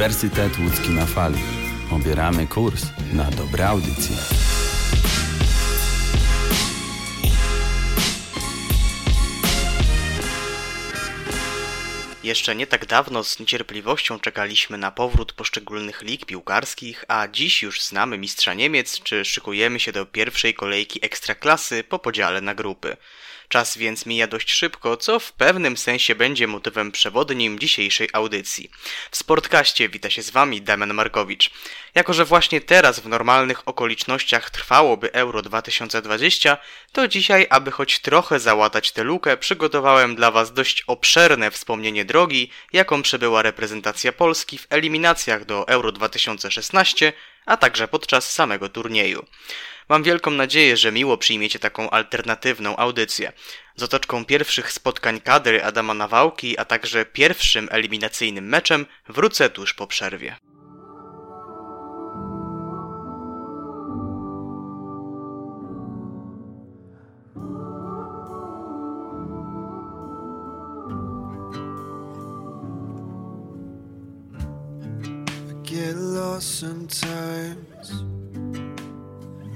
Uniwersytet Łódzki na fali. Obieramy kurs na dobre audycje. Jeszcze nie tak dawno z niecierpliwością czekaliśmy na powrót poszczególnych lig piłkarskich, a dziś już znamy mistrza Niemiec, czy szykujemy się do pierwszej kolejki ekstraklasy po podziale na grupy. Czas więc mija dość szybko, co w pewnym sensie będzie motywem przewodnim dzisiejszej audycji. W Sportkaście wita się z Wami Damian Markowicz. Jako, że właśnie teraz w normalnych okolicznościach trwałoby Euro 2020, to dzisiaj, aby choć trochę załatać tę lukę, przygotowałem dla Was dość obszerne wspomnienie drogi, jaką przebyła reprezentacja Polski w eliminacjach do Euro 2016, a także podczas samego turnieju. Mam wielką nadzieję, że miło przyjmiecie taką alternatywną audycję. Z otoczką pierwszych spotkań kadry Adama Nawałki, a także pierwszym eliminacyjnym meczem wrócę tuż po przerwie. sometimes.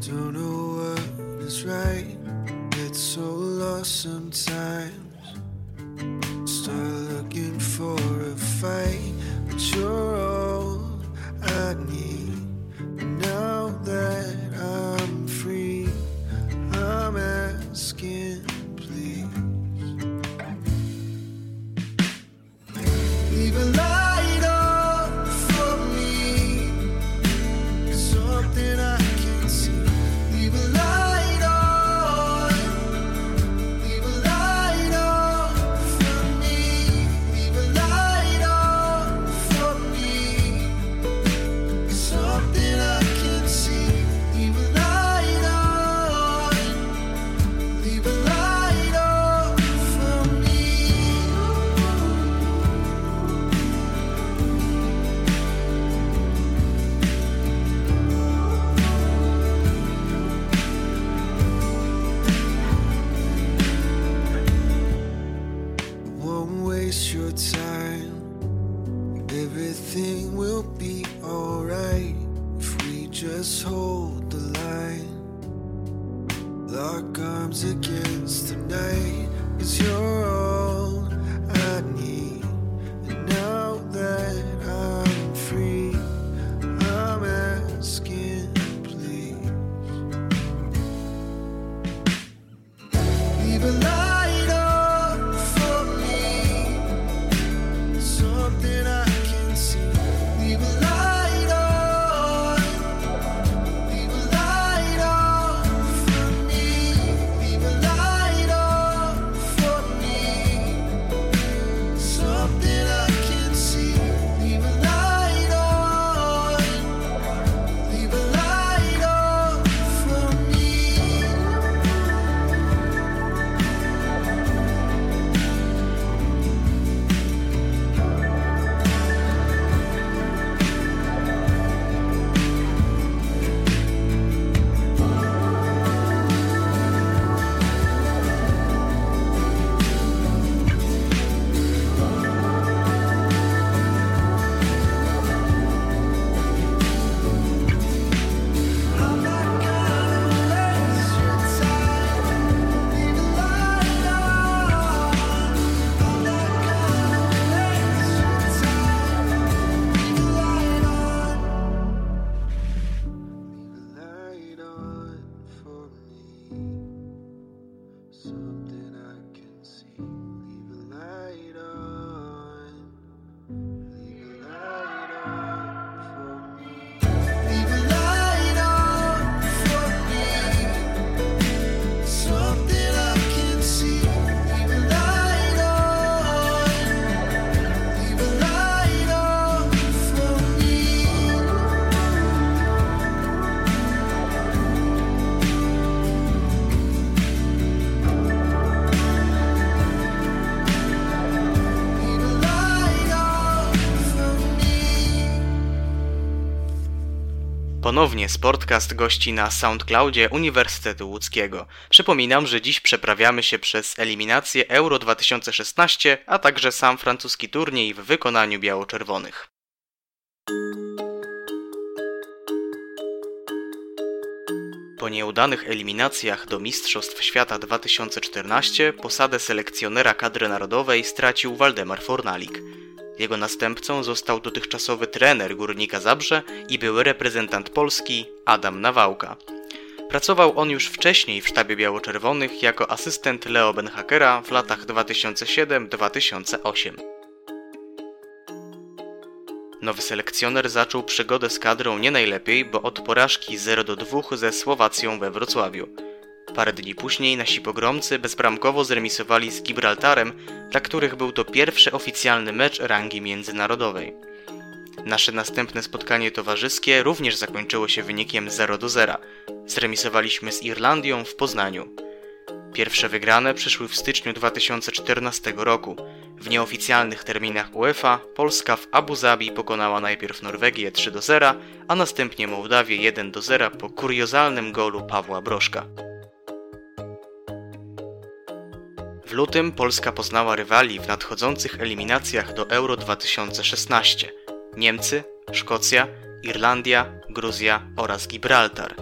Don't know what is right. Get so lost sometimes. Start looking for a fight, but you're all I need. Now that I'm free, I'm asking, please. Leave a light Ponownie Sportcast gości na SoundCloudzie Uniwersytetu Łódzkiego. Przypominam, że dziś przeprawiamy się przez eliminację Euro 2016, a także sam francuski turniej w wykonaniu biało-czerwonych. Po nieudanych eliminacjach do Mistrzostw Świata 2014 posadę selekcjonera kadry narodowej stracił Waldemar Fornalik. Jego następcą został dotychczasowy trener Górnika Zabrze i były reprezentant Polski Adam Nawałka. Pracował on już wcześniej w sztabie biało-czerwonych jako asystent Leo Benhakera w latach 2007-2008. Nowy selekcjoner zaczął przygodę z kadrą nie najlepiej, bo od porażki 0 do 2 ze Słowacją we Wrocławiu. Parę dni później nasi pogromcy bezbramkowo zremisowali z Gibraltarem, dla których był to pierwszy oficjalny mecz rangi międzynarodowej. Nasze następne spotkanie towarzyskie również zakończyło się wynikiem 0 do 0. Zremisowaliśmy z Irlandią w Poznaniu. Pierwsze wygrane przyszły w styczniu 2014 roku. W nieoficjalnych terminach UEFA Polska w Abu Zabi pokonała najpierw Norwegię 3 do 0, a następnie Mołdawię 1 do 0 po kuriozalnym golu Pawła Broszka. W lutym Polska poznała rywali w nadchodzących eliminacjach do Euro 2016: Niemcy, Szkocja, Irlandia, Gruzja oraz Gibraltar.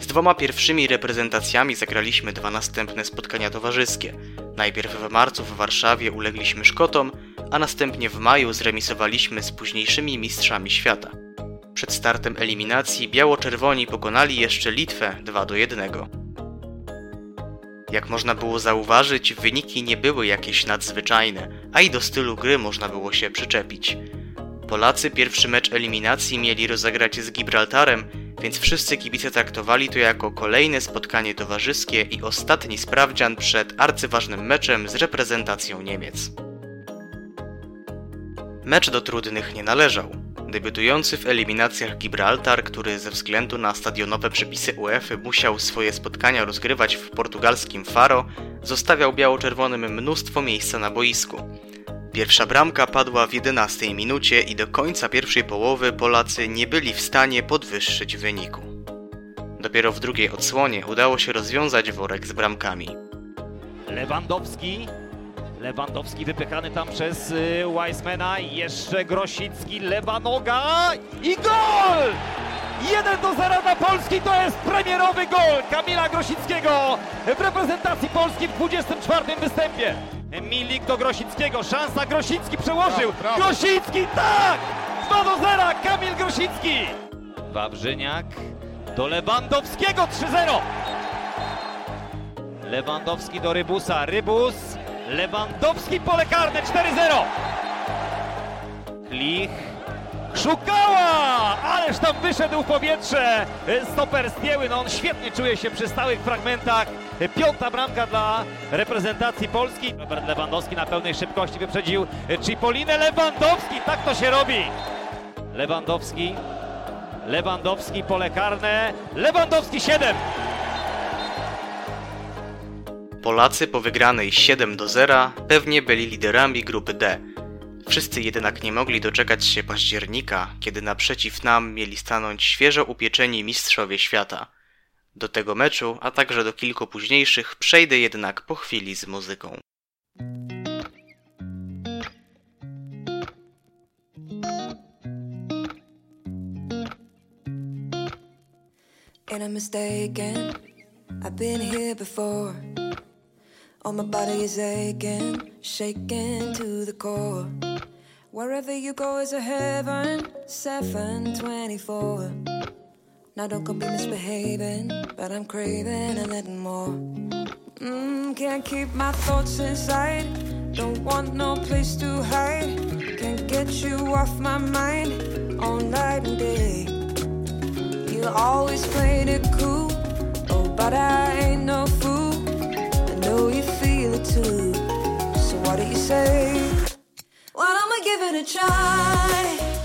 Z dwoma pierwszymi reprezentacjami zagraliśmy dwa następne spotkania towarzyskie. Najpierw w marcu w Warszawie ulegliśmy Szkotom, a następnie w maju zremisowaliśmy z późniejszymi mistrzami świata. Przed startem eliminacji biało-czerwoni pokonali jeszcze Litwę 2 do 1. Jak można było zauważyć, wyniki nie były jakieś nadzwyczajne, a i do stylu gry można było się przyczepić. Polacy pierwszy mecz eliminacji mieli rozegrać z Gibraltarem, więc wszyscy kibice traktowali to jako kolejne spotkanie towarzyskie i ostatni sprawdzian przed arcyważnym meczem z reprezentacją Niemiec. Mecz do trudnych nie należał. Debiutujący w eliminacjach Gibraltar, który ze względu na stadionowe przepisy UEFA musiał swoje spotkania rozgrywać w portugalskim Faro, zostawiał biało-czerwonym mnóstwo miejsca na boisku. Pierwsza bramka padła w 11 minucie i do końca pierwszej połowy Polacy nie byli w stanie podwyższyć wyniku. Dopiero w drugiej odsłonie udało się rozwiązać worek z bramkami. Lewandowski. Lewandowski wypychany tam przez y, Weissmana. Jeszcze Grosicki, lewa noga i gol! 1 do 0 dla Polski to jest premierowy gol Kamila Grosickiego w reprezentacji Polski w 24 występie. Milik do Grosickiego, szansa Grosicki przełożył. Brawo, brawo. Grosicki, tak! 2 do 0, Kamil Grosicki. Wawrzyniak do Lewandowskiego 3-0. Lewandowski do Rybusa. Rybus. Lewandowski pole karne 4-0. Klich. Szukała! Ależ tam wyszedł w powietrze stoper zdjęły. No on świetnie czuje się przy stałych fragmentach. Piąta bramka dla reprezentacji Polski. Robert Lewandowski na pełnej szybkości wyprzedził Cipolinę. Lewandowski, tak to się robi. Lewandowski. Lewandowski pole karne. Lewandowski 7. Polacy po wygranej 7 do 0 pewnie byli liderami grupy D. Wszyscy jednak nie mogli doczekać się października, kiedy naprzeciw nam mieli stanąć świeżo upieczeni mistrzowie świata. Do tego meczu, a także do kilku późniejszych przejdę jednak po chwili z muzyką. Mistaken? I've been here before. All my body is aching, shaking to the core. Wherever you go is a heaven, 724. Now don't come be misbehaving, but I'm craving a little more. Mm, can't keep my thoughts inside, don't want no place to hide. Can't get you off my mind all night and day. You always played it cool. Oh, but I ain't no fool. Know you feel it too. So what do you say? Why don't we give it a try?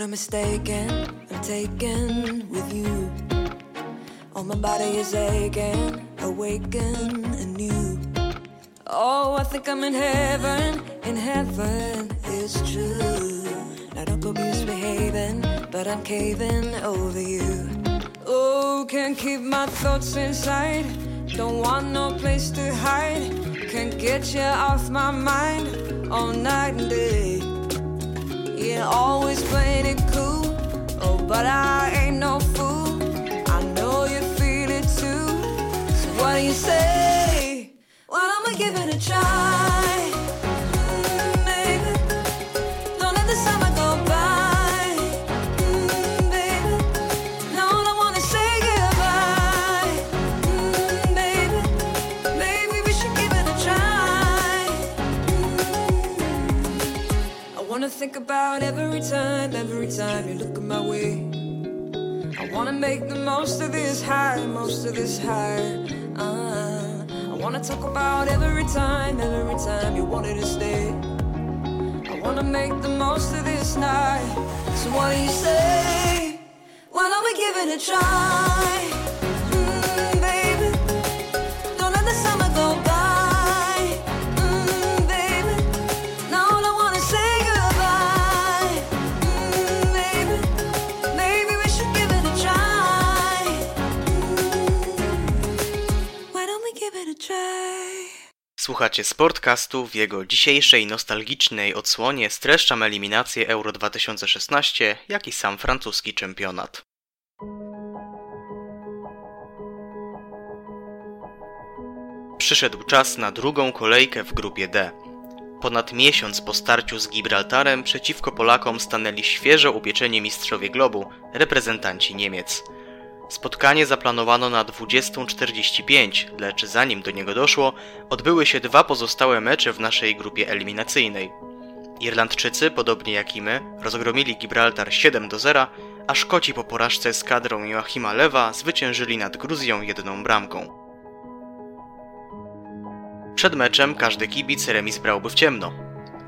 Ain't no mistaken, I'm taken with you. All my body is aching, awaken anew. Oh, I think I'm in heaven, in heaven, it's true. Now don't go misbehaving, but I'm caving over you. Oh, can't keep my thoughts inside, don't want no place to hide. Can't get you off my mind all night and day. Yeah, always playing it cool. Oh, but I ain't no fool. I know you feel it too. So what do you say? Well, I'ma give it a try. Think about every time, every time you look my way. I wanna make the most of this high, most of this high. Uh, I wanna talk about every time, every time you wanted to stay. I wanna make the most of this night. So what do you say? Why don't we give it a try? Try? Słuchacie Sportcastu. W jego dzisiejszej nostalgicznej odsłonie streszczam eliminację Euro 2016, jak i sam francuski czempionat. Przyszedł czas na drugą kolejkę w grupie D. Ponad miesiąc po starciu z Gibraltarem przeciwko Polakom stanęli świeżo upieczeni mistrzowie globu, reprezentanci Niemiec. Spotkanie zaplanowano na 20.45, lecz zanim do niego doszło, odbyły się dwa pozostałe mecze w naszej grupie eliminacyjnej. Irlandczycy, podobnie jak i my, rozgromili Gibraltar 7 do 0, a Szkoci po porażce z kadrą Joachima Lewa zwyciężyli nad Gruzją jedną bramką. Przed meczem każdy kibic remis brałby w ciemno.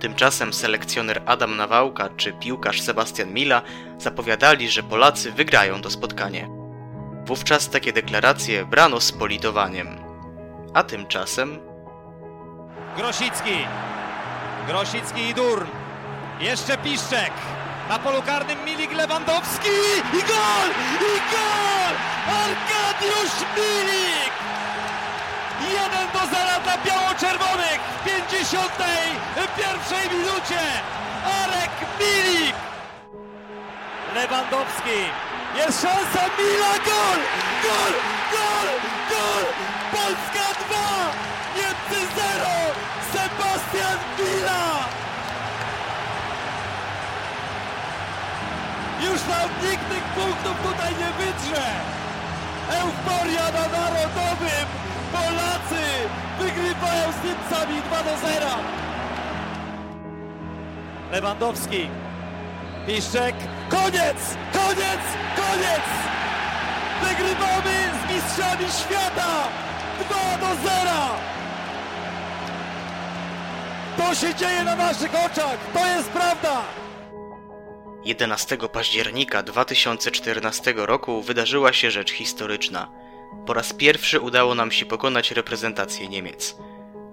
Tymczasem selekcjoner Adam Nawałka czy piłkarz Sebastian Mila zapowiadali, że Polacy wygrają to spotkanie. Wówczas takie deklaracje brano z politowaniem. A tymczasem Grosicki. Grosicki i Durm. Jeszcze Piszczek. Na polu karnym Milik Lewandowski. I gol! I gol! Arkadiusz Milik! 1 do 0 dla biało-czerwonych w 51 minucie. Arek Milik! Lewandowski. Jest szansa Mila, gol! Gol! Gol! Gol! Polska 2! Niemcy 0! Sebastian Mila! Już nam nikt tych punktów tutaj nie wydrze! Euforia na Narodowym! Polacy wygrywają z Niemcami 2 do 0! Lewandowski. Piszczek. Koniec! Koniec! Koniec! Wygrywamy z mistrzami świata! 2 do 0! To się dzieje na naszych oczach! To jest prawda! 11 października 2014 roku wydarzyła się rzecz historyczna. Po raz pierwszy udało nam się pokonać reprezentację Niemiec.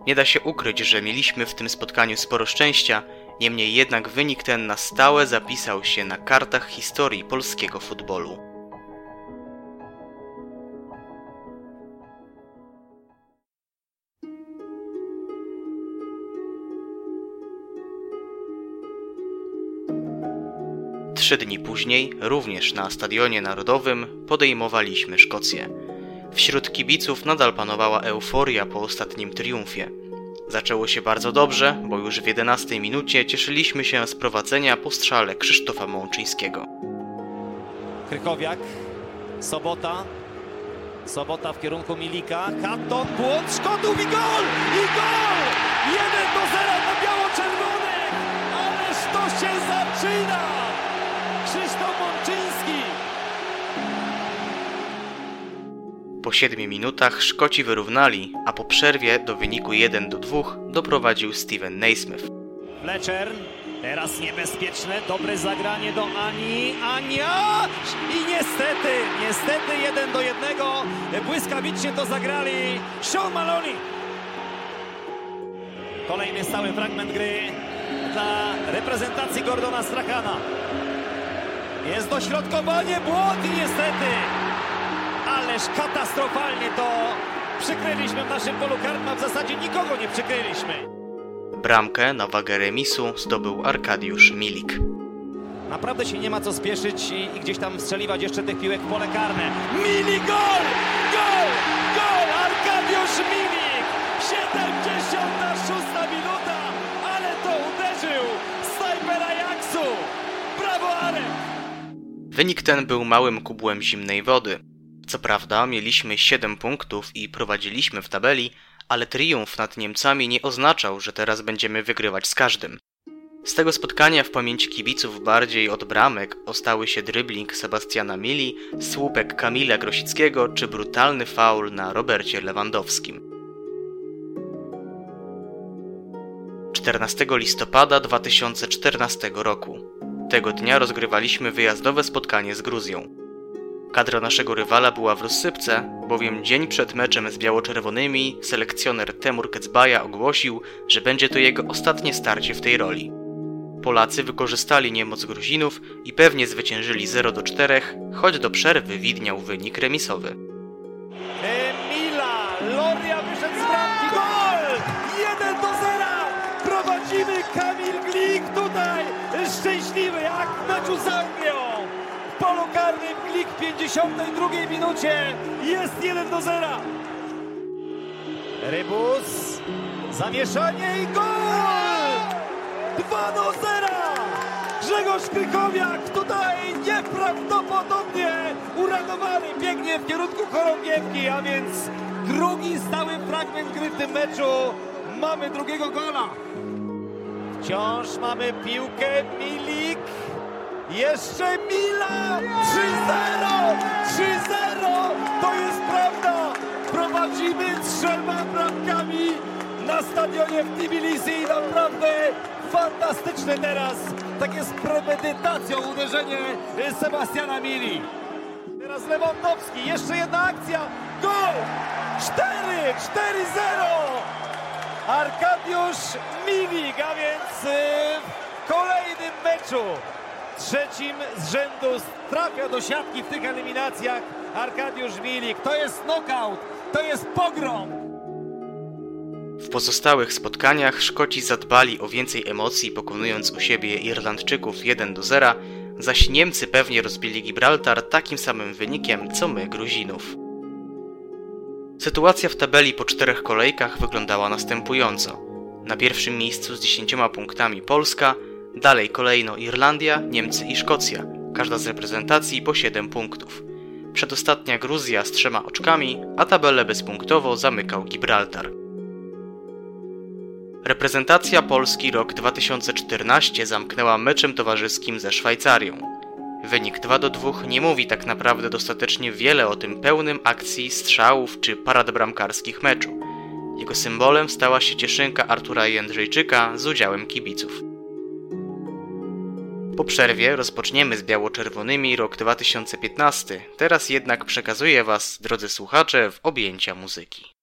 Nie da się ukryć, że mieliśmy w tym spotkaniu sporo szczęścia, niemniej jednak wynik ten na stałe zapisał się na kartach historii polskiego futbolu. Trzy dni później, również na Stadionie Narodowym, podejmowaliśmy Szkocję. Wśród kibiców nadal panowała euforia po ostatnim triumfie. Zaczęło się bardzo dobrze, bo już w 11 minucie cieszyliśmy się z prowadzenia po strzale Krzysztofa Mączyńskiego. Krychowiak. Sobota. Sobota w kierunku Milika. Hatton, błąd Szkotów i gol! I gol! 1 do 0 dla biało-czerwonych! Ależ to się zaczyna! Po 7 minutach Szkoci wyrównali, a po przerwie do wyniku 1 do 2 doprowadził Steven Naismith. Fletcher. Teraz niebezpieczne, dobre zagranie do Ani. Ania! I niestety, niestety jeden do jednego. Błyskawicznie to zagrali Sean Maloney. Kolejny stały fragment gry dla reprezentacji Gordona Strachana. Jest dośrodkowanie, błąd i niestety. Ależ katastrofalnie to przykryliśmy w naszym polu karnym, a w zasadzie nikogo nie przykryliśmy. Bramkę na wagę remisu zdobył Arkadiusz Milik. Naprawdę się nie ma co spieszyć i, i gdzieś tam strzeliwać jeszcze tych piłek w pole karne. Mili gol! Gol! Gol! Arkadiusz Milik! 76 minuta! Ale to uderzył! Snajper Ajaxu! Brawo Arek! Wynik ten był małym kubłem zimnej wody. Co prawda mieliśmy 7 punktów i prowadziliśmy w tabeli, ale triumf nad Niemcami nie oznaczał, że teraz będziemy wygrywać z każdym. Z tego spotkania w pamięci kibiców bardziej od bramek ostały się dribbling Sebastiana Mili, słupek Kamila Grosickiego czy brutalny faul na Robercie Lewandowskim. 14 listopada 2014 roku. Tego dnia rozgrywaliśmy wyjazdowe spotkanie z Gruzją. Kadra naszego rywala była w rozsypce, bowiem dzień przed meczem z biało-czerwonymi selekcjoner Temur Kecbaja ogłosił, że będzie to jego ostatnie starcie w tej roli. Polacy wykorzystali niemoc Gruzinów i pewnie zwyciężyli 0 do 4, choć do przerwy widniał wynik remisowy. Emila! Loria wyszedł z bramki. Gol! 1 do 0! Prowadzimy Kamil Glik tutaj! Szczęśliwy jak w meczu z Anglią! Polu karnym Glik w 52 minucie jest 1 do 0! Rybus, zamieszanie i gol! 2 do 0! Grzegorz Krychowiak tutaj nieprawdopodobnie uradowany biegnie w kierunku chorągiewki, a więc drugi stały fragment gry w tym meczu. Mamy drugiego gola. Wciąż mamy piłkę Milik. Jeszcze Mila! 3-0! 3-0! To jest prawda! Prowadzimy trzema bramkami na stadionie w Tbilisi naprawdę fantastyczne teraz. Takie z premedytacją uderzenie Sebastiana Mili. Teraz Lewandowski, jeszcze jedna akcja. Gol! 4! 4-0! Arkadiusz Milik, a więc y, w kolejnym meczu, trzecim z rzędu trafia do siatki w tych eliminacjach Arkadiusz Milik. To jest knockout, to jest pogrom. W pozostałych spotkaniach Szkoci zadbali o więcej emocji, pokonując u siebie Irlandczyków 1 do 0, zaś Niemcy pewnie rozbili Gibraltar takim samym wynikiem co my Gruzinów. Sytuacja w tabeli po czterech kolejkach wyglądała następująco. Na pierwszym miejscu z 10 punktami Polska, dalej kolejno Irlandia, Niemcy i Szkocja, każda z reprezentacji po 7 punktów. Przedostatnia Gruzja z trzema oczkami, a tabelę bezpunktowo zamykał Gibraltar. Reprezentacja Polski rok 2014 zamknęła meczem towarzyskim ze Szwajcarią. Wynik 2 do 2 nie mówi tak naprawdę dostatecznie wiele o tym pełnym akcji, strzałów czy parad bramkarskich meczu. Jego symbolem stała się cieszynka Artura Jędrzejczyka z udziałem kibiców. Po przerwie rozpoczniemy z biało-czerwonymi rok 2015, teraz jednak przekazuję Was, drodzy słuchacze, w objęcia muzyki.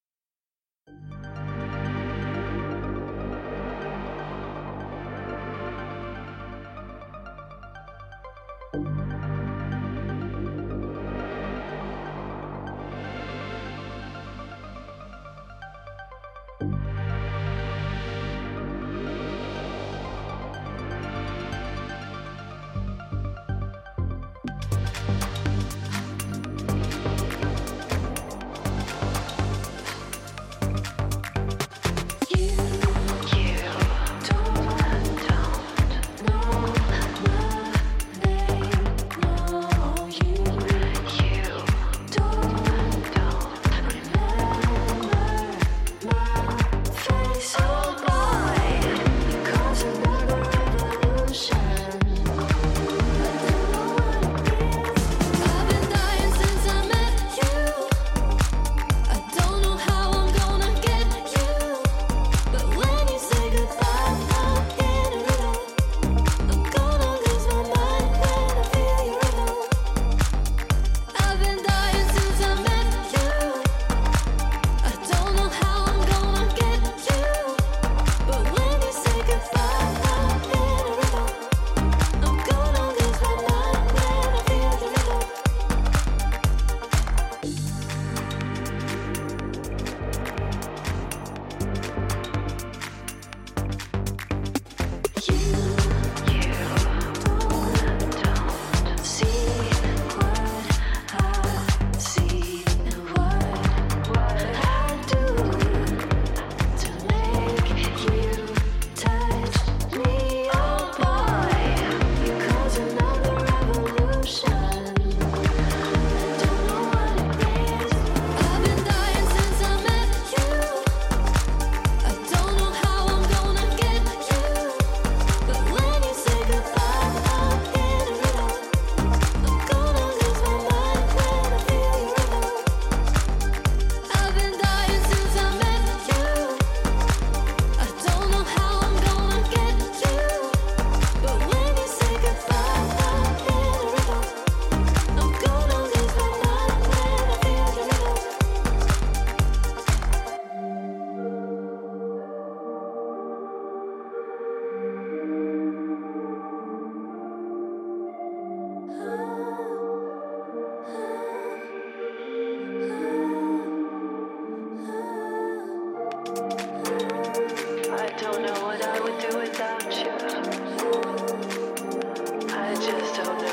to the soul.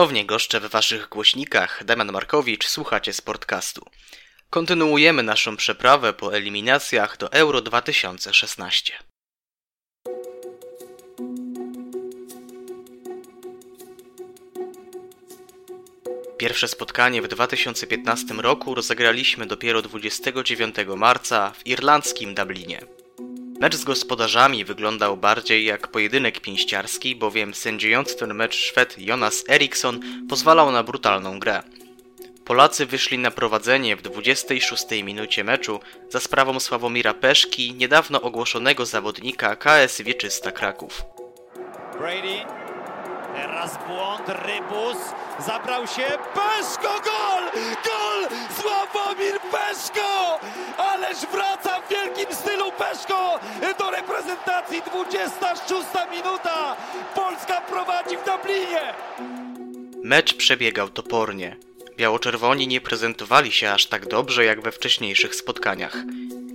Ponownie goszczę w waszych głośnikach. Damian Markowicz, słuchacie Sportcastu. Kontynuujemy naszą przeprawę po eliminacjach do Euro 2016. Pierwsze spotkanie w 2015 roku rozegraliśmy dopiero 29 marca w irlandzkim Dublinie. Mecz z gospodarzami wyglądał bardziej jak pojedynek pięściarski, bowiem sędziujący ten mecz Szwed Jonas Eriksson pozwalał na brutalną grę. Polacy wyszli na prowadzenie w 26 minucie meczu za sprawą Sławomira Peszki, niedawno ogłoszonego zawodnika KS Wieczysta Kraków. Brady. Teraz błąd, Rybus. Zabrał się. Peszko, gol! Gol! Sławomir Peszko! Ależ wraca w wielkim stylu Peszko do reprezentacji. 26 minuta. Polska prowadzi w Dublinie. Mecz przebiegał topornie. Biało-czerwoni nie prezentowali się aż tak dobrze jak we wcześniejszych spotkaniach.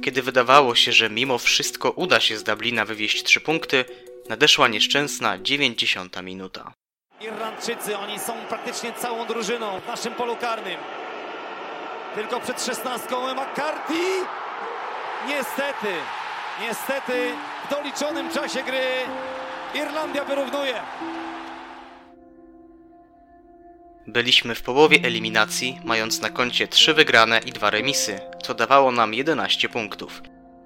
Kiedy wydawało się, że mimo wszystko uda się z Dublina wywieźć trzy punkty, nadeszła nieszczęsna 90 minuta. Irlandczycy, oni są praktycznie całą drużyną w naszym polu karnym. Tylko przed szesnastką McCarthy. Niestety, niestety w doliczonym czasie gry Irlandia wyrównuje. Byliśmy w połowie eliminacji, mając na koncie 3 wygrane i 2 remisy, co dawało nam 11 punktów.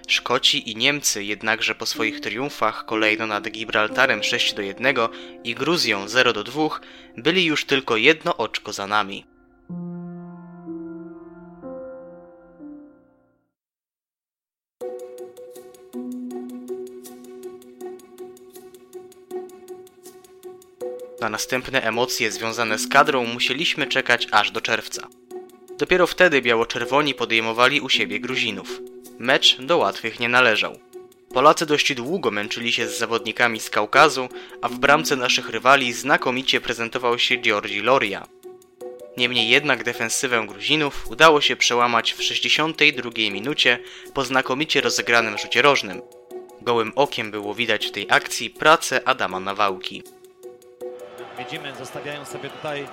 Szkoci i Niemcy jednakże po swoich triumfach kolejno nad Gibraltarem 6 do 1 i Gruzją 0 do 2 byli już tylko jedno oczko za nami. Na następne emocje związane z kadrą musieliśmy czekać aż do czerwca. Dopiero wtedy biało-czerwoni podejmowali u siebie Gruzinów. Mecz do łatwych nie należał. Polacy dość długo męczyli się z zawodnikami z Kaukazu, a w bramce naszych rywali znakomicie prezentował się Georgi Loria. Niemniej jednak defensywę Gruzinów udało się przełamać w 62 minucie po znakomicie rozegranym rzucie rożnym. Gołym okiem było widać w tej akcji pracę Adama Nawałki. Widzimy, zostawiają sobie tutaj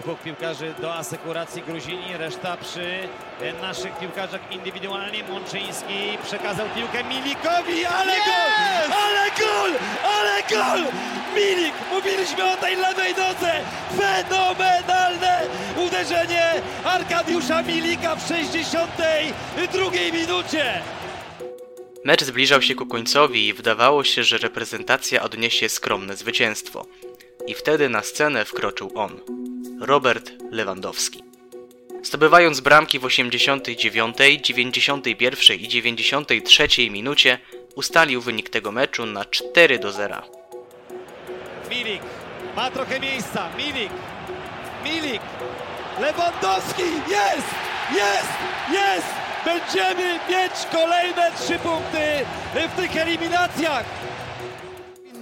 dwóch piłkarzy do asekuracji Gruzini, reszta przy e, naszych piłkarzach indywidualnie. Mączyński przekazał piłkę Milikowi, ale gol! Ale gol! Ale gol! Milik! Mówiliśmy o tej lewej nodze! Fenomenalne uderzenie Arkadiusza Milika w 62 minucie! Mecz zbliżał się ku końcowi i wydawało się, że reprezentacja odniesie skromne zwycięstwo. I wtedy na scenę wkroczył on, Robert Lewandowski. Zdobywając bramki w 89, 91 i 93 minucie, ustalił wynik tego meczu na 4 do 0. Milik ma trochę miejsca. Milik. Milik. Lewandowski. Jest! Jest! Jest! Będziemy mieć kolejne trzy punkty w tych eliminacjach.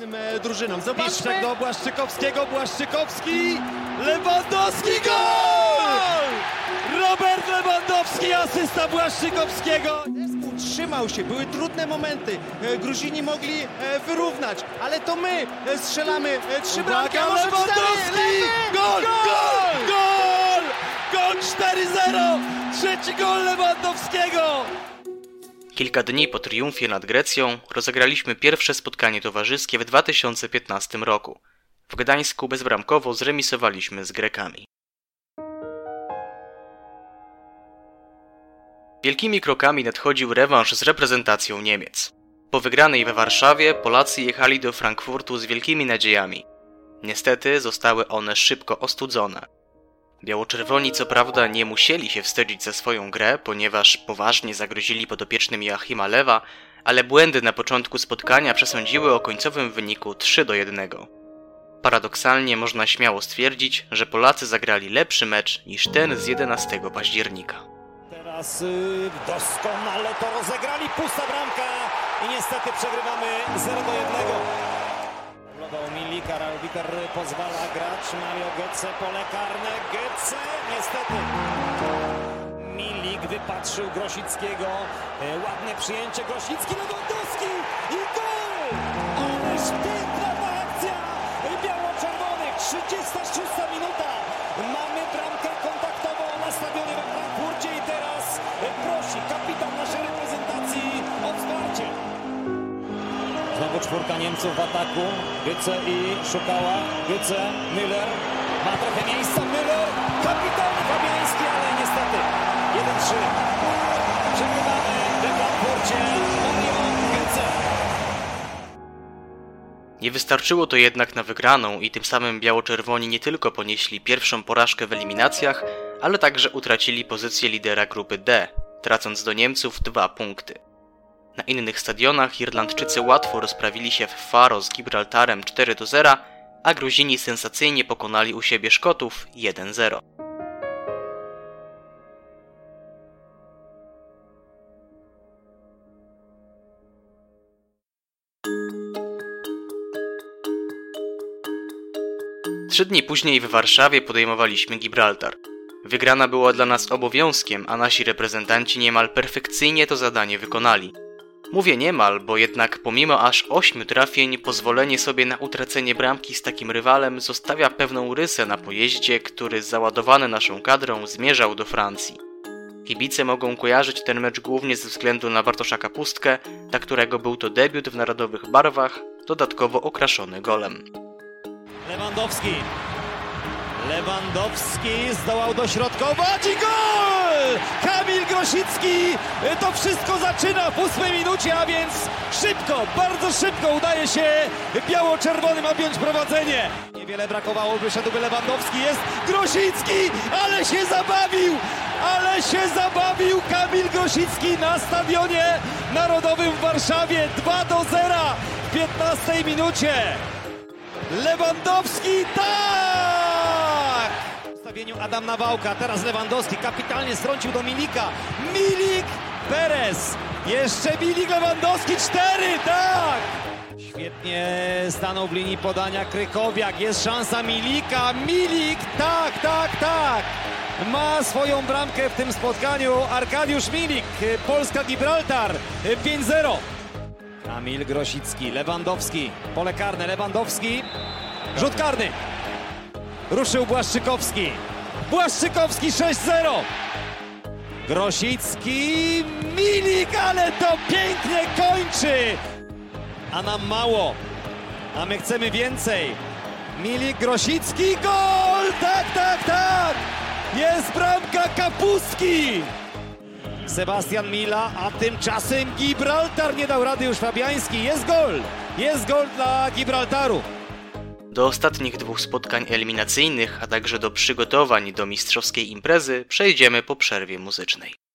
Innym e, drużynom. Piszczek Zobaczmy. do Błaszczykowskiego. Błaszczykowski. Lewandowski. Gol! Robert Lewandowski, asysta Błaszczykowskiego. Zespół trzymał się, były trudne momenty. E, Gruzini mogli e, wyrównać, ale to my e, strzelamy e, trzy bramki, a może. Lewandowski! Gol! Gol! Gol! Gol 4-0! Trzeci gol Lewandowskiego! Kilka dni po triumfie nad Grecją rozegraliśmy pierwsze spotkanie towarzyskie w 2015 roku. W Gdańsku bezbramkowo zremisowaliśmy z Grekami. Wielkimi krokami nadchodził rewanż z reprezentacją Niemiec. Po wygranej we Warszawie Polacy jechali do Frankfurtu z wielkimi nadziejami. Niestety zostały one szybko ostudzone. Biało-czerwoni co prawda nie musieli się wstydzić za swoją grę, ponieważ poważnie zagrozili podopiecznym Joachima Lewa, ale błędy na początku spotkania przesądziły o końcowym wyniku 3 do 1. Paradoksalnie można śmiało stwierdzić, że Polacy zagrali lepszy mecz niż ten z 11 października. Teraz y, doskonale to rozegrali, pusta bramka i niestety przegrywamy 0 do 1. Oglądał Milik, arbiter pozwala grać, Mario Götze, pole karne, Götze, niestety. Milik wypatrzył Grosickiego, e, ładne przyjęcie, Grosicki, Lewandowski i gol! Ależ piękna ta akcja biało-czerwonych, 36 Znowu czwórka Niemców w ataku. I szukała. Müller. Ma trochę miejsca. Müller. Fabiański, ale niestety 1-3. Przegrywamy we Frankfurcie. Nie wystarczyło to jednak na wygraną i tym samym biało-czerwoni nie tylko ponieśli pierwszą porażkę w eliminacjach, ale także utracili pozycję lidera grupy D, tracąc do Niemców dwa punkty. Na innych stadionach Irlandczycy łatwo rozprawili się w Faro z Gibraltarem 4 do 0, a Gruzini sensacyjnie pokonali u siebie Szkotów 1-0. Trzy dni później w Warszawie podejmowaliśmy Gibraltar. Wygrana była dla nas obowiązkiem, a nasi reprezentanci niemal perfekcyjnie to zadanie wykonali. Mówię niemal, bo jednak pomimo aż ośmiu trafień, pozwolenie sobie na utracenie bramki z takim rywalem zostawia pewną rysę na pojeździe, który załadowany naszą kadrą zmierzał do Francji. Kibice mogą kojarzyć ten mecz głównie ze względu na Bartosza Kapustkę, dla którego był to debiut w narodowych barwach, dodatkowo okraszony golem. Lewandowski. Lewandowski zdołał dośrodkować i Kamil Grosicki to wszystko zaczyna w ósmej minucie, a więc szybko, bardzo szybko udaje się biało-czerwonym objąć prowadzenie. Niewiele brakowało, wyszedłby Lewandowski, jest Grosicki, ale się zabawił! Ale się zabawił Kamil Grosicki na stadionie narodowym w Warszawie 2 do 0 w 15 minucie. Lewandowski, tak! Ustawieniu Adam Nawałka, teraz Lewandowski kapitalnie strącił do Milika. Milik, Perez, jeszcze Milik, Lewandowski, cztery, tak! Świetnie stanął w linii podania Krykowiak, jest szansa Milika, Milik, tak, tak, tak! Ma swoją bramkę w tym spotkaniu Arkadiusz Milik, Polska-Gibraltar, 5-0. Kamil Grosicki, Lewandowski, pole karne, Lewandowski, rzut karny. Ruszył Błaszczykowski. Błaszczykowski 6-0. Grosicki, Milik, ale to pięknie kończy. A nam mało, a my chcemy więcej. Milik, Grosicki, gol! Tak, tak, tak! Jest bramka Kapustki! Sebastian Mila, a tymczasem Gibraltar nie dał rady już Fabiański. Jest gol! Jest gol dla Gibraltaru. Do ostatnich dwóch spotkań eliminacyjnych, a także do przygotowań do mistrzowskiej imprezy przejdziemy po przerwie muzycznej.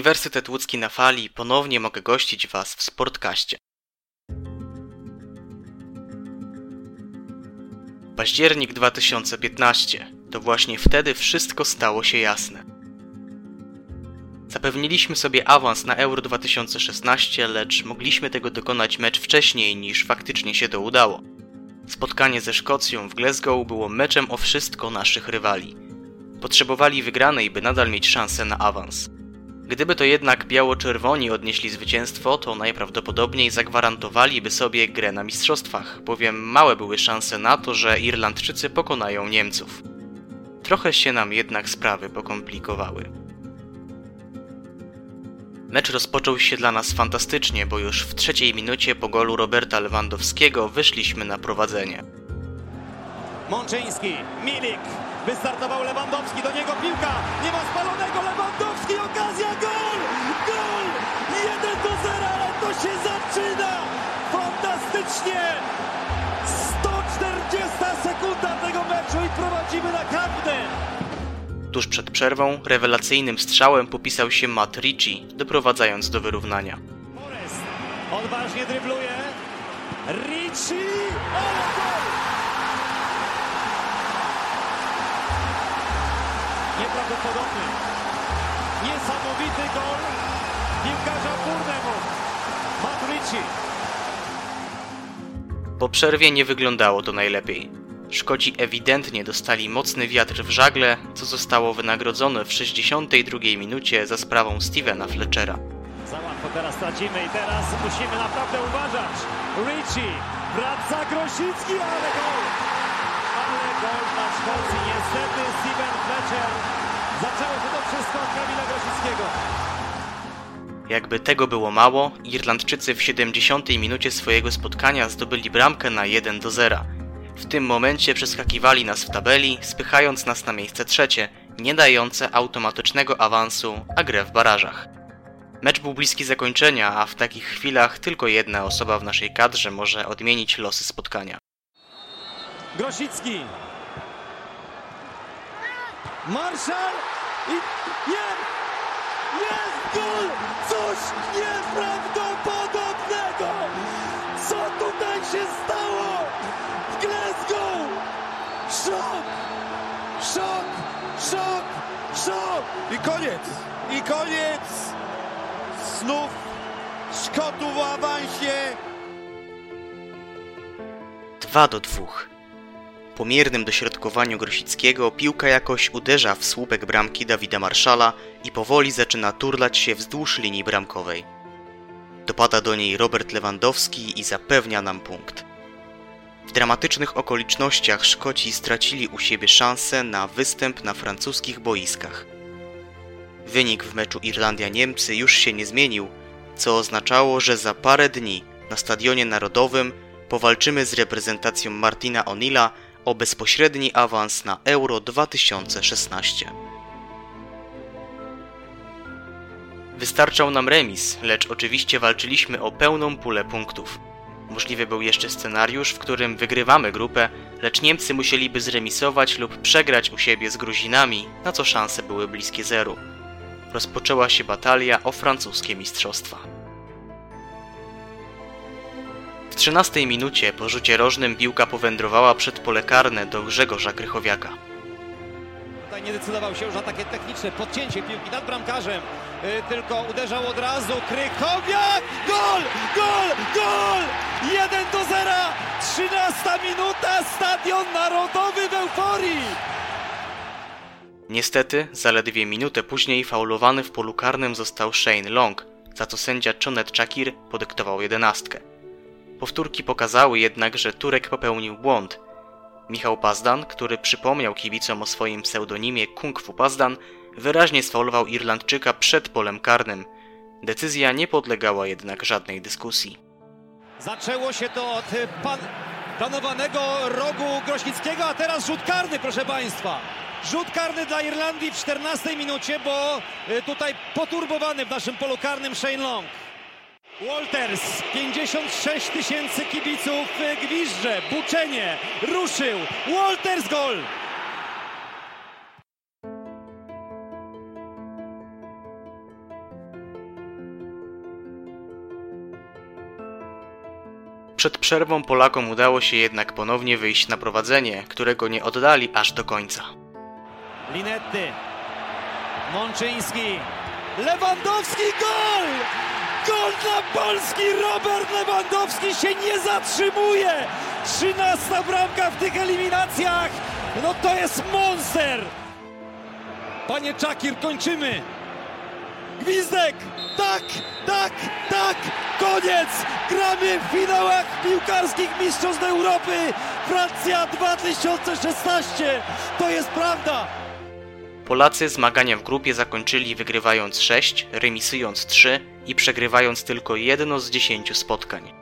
Uniwersytet Łódzki na fali ponownie mogę gościć Was w Sportkaście. Październik 2015 to właśnie wtedy wszystko stało się jasne. Zapewniliśmy sobie awans na Euro 2016, lecz mogliśmy tego dokonać mecz wcześniej niż faktycznie się to udało. Spotkanie ze Szkocją w Glasgow było meczem o wszystko naszych rywali. Potrzebowali wygranej, by nadal mieć szansę na awans. Gdyby to jednak biało-czerwoni odnieśli zwycięstwo, to najprawdopodobniej zagwarantowaliby sobie grę na mistrzostwach, bowiem małe były szanse na to, że Irlandczycy pokonają Niemców. Trochę się nam jednak sprawy pokomplikowały. Mecz rozpoczął się dla nas fantastycznie, bo już w trzeciej minucie po golu Roberta Lewandowskiego wyszliśmy na prowadzenie. Mączyński, Milik, wystartował Lewandowski, do niego piłka, nie ma spalonego, Lewandowski, okazja, gol! Gol! 1 do 0, ale to się zaczyna! Fantastycznie! 140 sekunda tego meczu i prowadzimy na Camden! Tuż przed przerwą rewelacyjnym strzałem popisał się Matt Ritchie, doprowadzając do wyrównania. Forest odważnie drybluje, Ricci, ale gol! Nieprawdopodobny, niesamowity gol piłkarza Burnemu, Matt Ricci. Po przerwie nie wyglądało to najlepiej. Szkodzi ewidentnie dostali mocny wiatr w żagle, co zostało wynagrodzone w 62 minucie za sprawą Stevena Fletchera. Za łatwo teraz tracimy i teraz musimy naprawdę uważać. Ricci, wraca Grosicki, ale gol! Ale gol na Szkocji. Niestety Steven Fletcher. Zaczęło się to wszystko od Kamila Grosickiego. Jakby tego było mało, Irlandczycy w 70 minucie swojego spotkania zdobyli bramkę na 1 do 0. W tym momencie przeskakiwali nas w tabeli, spychając nas na miejsce trzecie, nie dające automatycznego awansu, a grę w barażach. Mecz był bliski zakończenia, a w takich chwilach tylko jedna osoba w naszej kadrze może odmienić losy spotkania. Grosicki. Marszal i nie! Jest gol! Coś nieprawdopodobnego! Co tutaj się stało? W Glasgow! Szok! Szok! Szok! Szok! I koniec! I koniec! Znów Szkotów w awansie. 2 do 2. Po miernym dośrodkowaniu Grosickiego piłka jakoś uderza w słupek bramki Dawida Marszala i powoli zaczyna turlać się wzdłuż linii bramkowej. Dopada do niej Robert Lewandowski i zapewnia nam punkt. W dramatycznych okolicznościach Szkoci stracili u siebie szansę na występ na francuskich boiskach. Wynik w meczu Irlandia-Niemcy już się nie zmienił, co oznaczało, że za parę dni na Stadionie Narodowym powalczymy z reprezentacją Martina O'Neilla o bezpośredni awans na Euro 2016. Wystarczał nam remis, lecz oczywiście walczyliśmy o pełną pulę punktów. Możliwy był jeszcze scenariusz, w którym wygrywamy grupę, lecz Niemcy musieliby zremisować lub przegrać u siebie z Gruzinami, na co szanse były bliskie zeru. Rozpoczęła się batalia o francuskie mistrzostwa. 13 minucie po rzucie rożnym piłka powędrowała przed pole karne do Grzegorza Krychowiaka. Tutaj nie decydował się już na takie techniczne podcięcie piłki nad bramkarzem. Yy, tylko uderzał od razu Krychowiak! Gol! Gol! Gol! 1 do 0! 13 minuta! Stadion Narodowy w euforii! Niestety, zaledwie minutę później faulowany w polu karnym został Shane Long, za co sędzia Chonet Chakir podyktował jedenastkę. Powtórki pokazały jednak, że Turek popełnił błąd. Michał Pazdan, który przypomniał kibicom o swoim pseudonimie Kung Fu Pazdan, wyraźnie sfaulował Irlandczyka przed polem karnym. Decyzja nie podlegała jednak żadnej dyskusji. Zaczęło się to od pan, planowanego rogu Grośnickiego, a teraz rzut karny, proszę Państwa. Rzut karny dla Irlandii w 14 minucie, bo y, tutaj poturbowany w naszym polu karnym Shane Long. Walters, 56 tysięcy kibiców gwizdże, buczenie, ruszył, Walters gol! Przed przerwą Polakom udało się jednak ponownie wyjść na prowadzenie, którego nie oddali aż do końca. Linetty, Mączyński, Lewandowski gol! Gol dla Polski! Robert Lewandowski się nie zatrzymuje! 13 bramka w tych eliminacjach! No to jest monster! Panie Czakir, kończymy! Gwizdek! Tak, tak, tak! Koniec! Gramy w finałach piłkarskich Mistrzostw Europy! Francja 2016! To jest prawda! Polacy zmagania w grupie zakończyli wygrywając 6, remisując 3 i przegrywając tylko jedno z 10 spotkań.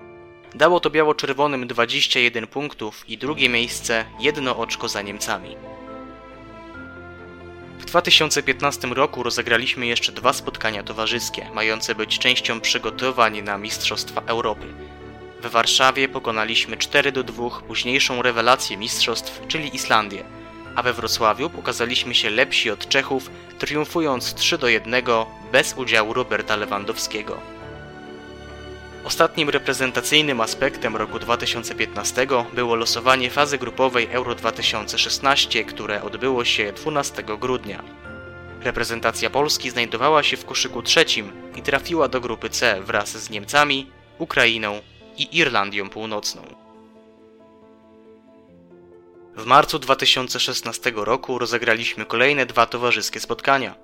Dało to biało-czerwonym 21 punktów i drugie miejsce jedno oczko za Niemcami. W 2015 roku rozegraliśmy jeszcze dwa spotkania towarzyskie, mające być częścią przygotowań na Mistrzostwa Europy. W Warszawie pokonaliśmy 4 do 2 późniejszą rewelację mistrzostw, czyli Islandię, a we Wrocławiu pokazaliśmy się lepsi od Czechów, triumfując 3 do 1 bez udziału Roberta Lewandowskiego. Ostatnim reprezentacyjnym aspektem roku 2015 było losowanie fazy grupowej Euro 2016, które odbyło się 12 grudnia. Reprezentacja Polski znajdowała się w koszyku trzecim i trafiła do grupy C wraz z Niemcami, Ukrainą i Irlandią Północną. W marcu 2016 roku rozegraliśmy kolejne dwa towarzyskie spotkania.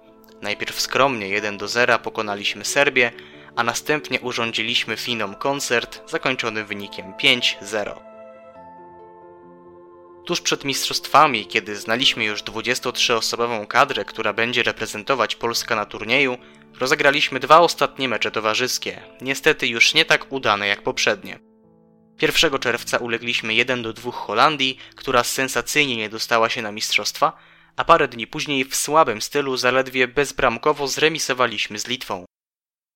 Najpierw skromnie 1 do 0 pokonaliśmy Serbię, a następnie urządziliśmy Finom koncert zakończony wynikiem 5-0. Tuż przed mistrzostwami, kiedy znaliśmy już 23-osobową kadrę, która będzie reprezentować Polskę na turnieju, rozegraliśmy dwa ostatnie mecze towarzyskie, niestety już nie tak udane jak poprzednie. 1 czerwca ulegliśmy 1 do 2 Holandii, która sensacyjnie nie dostała się na mistrzostwa, a parę dni później w słabym stylu zaledwie bezbramkowo zremisowaliśmy z Litwą.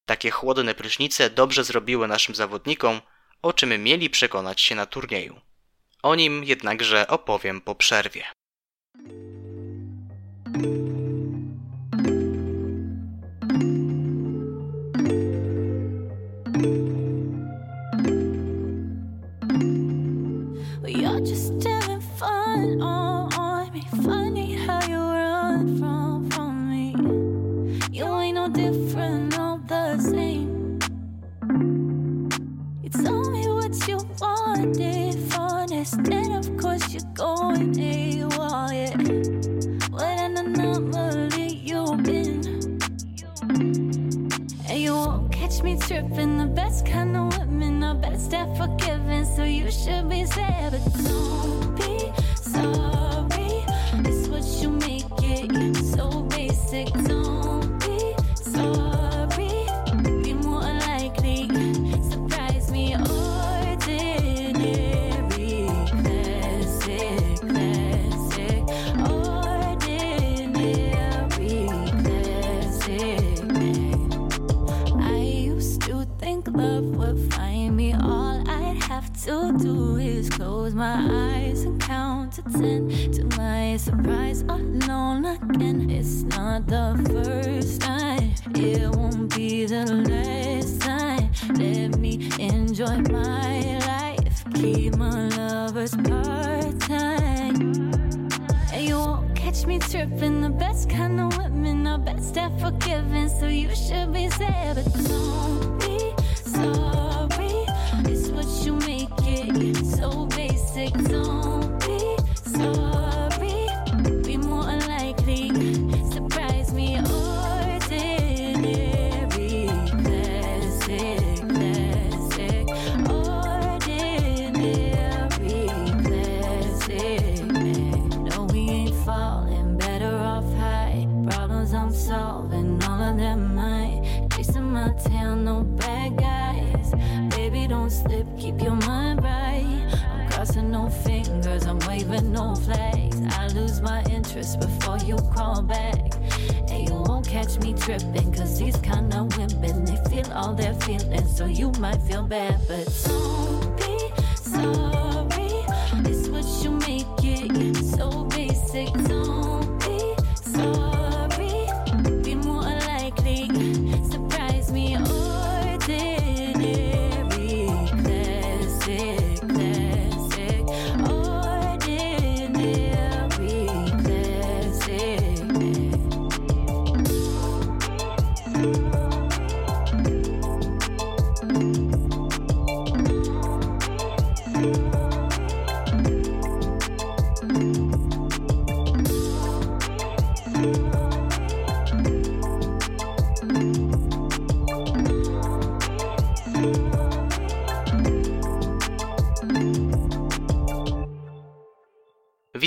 Takie chłodne prysznice dobrze zrobiły naszym zawodnikom, o czym mieli przekonać się na turnieju. O nim jednakże opowiem po przerwie. And of course you're going AWOL, yeah. What an anomaly you've been. And you won't catch me tripping. The best kind of women are best at forgiving. So you should be sad, but don't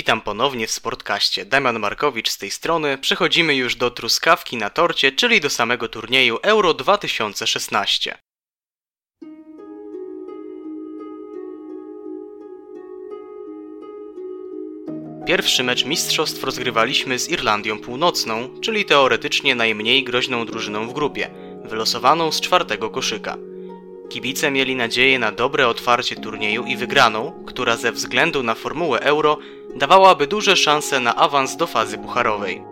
Witam ponownie w Sportkaście. Damian Markowicz z tej strony. Przechodzimy już do truskawki na torcie, czyli do samego turnieju Euro 2016. Pierwszy mecz mistrzostw rozgrywaliśmy z Irlandią Północną, czyli teoretycznie najmniej groźną drużyną w grupie, wylosowaną z czwartego koszyka. Kibice mieli nadzieję na dobre otwarcie turnieju i wygraną, która ze względu na formułę euro dawałaby duże szanse na awans do fazy pucharowej.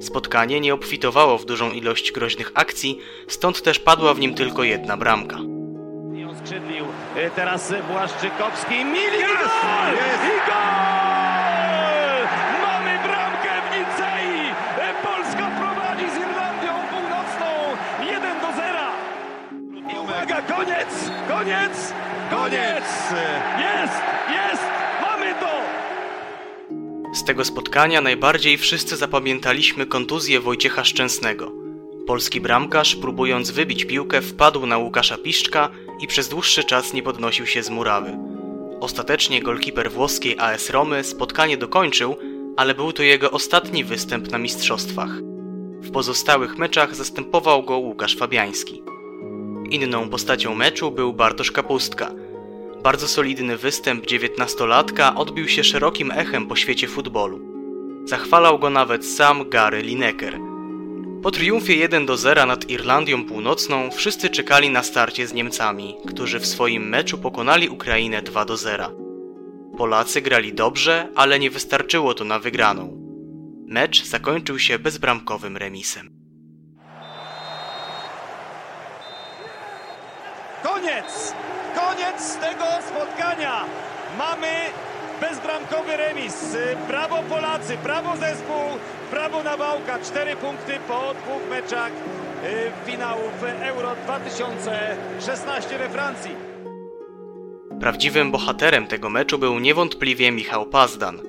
Spotkanie nie obfitowało w dużą ilość groźnych akcji, stąd też padła w nim tylko jedna bramka. I oskrzydlił y, teraz Błaszczykowski. Milik i gol! I gol! Koniec! Koniec! Koniec! Jest! Jest! Mamy to! Z tego spotkania najbardziej wszyscy zapamiętaliśmy kontuzję Wojciecha Szczęsnego. Polski bramkarz, próbując wybić piłkę, wpadł na Łukasza Piszczka i przez dłuższy czas nie podnosił się z murawy. Ostatecznie golkiper włoskiej AS Romy spotkanie dokończył, ale był to jego ostatni występ na mistrzostwach. W pozostałych meczach zastępował go Łukasz Fabiański. Inną postacią meczu był Bartosz Kapustka. Bardzo solidny występ dziewiętnastolatka odbił się szerokim echem po świecie futbolu. Zachwalał go nawet sam Gary Lineker. Po triumfie 1 do 0 nad Irlandią Północną wszyscy czekali na starcie z Niemcami, którzy w swoim meczu pokonali Ukrainę 2 do 0. Polacy grali dobrze, ale nie wystarczyło to na wygraną. Mecz zakończył się bezbramkowym remisem. Koniec! Koniec tego spotkania! Mamy bezbramkowy remis. Brawo Polacy, brawo zespół, brawo Nawałka. Cztery punkty po dwóch meczach y, finałów Euro 2016 we Francji. Prawdziwym bohaterem tego meczu był niewątpliwie Michał Pazdan.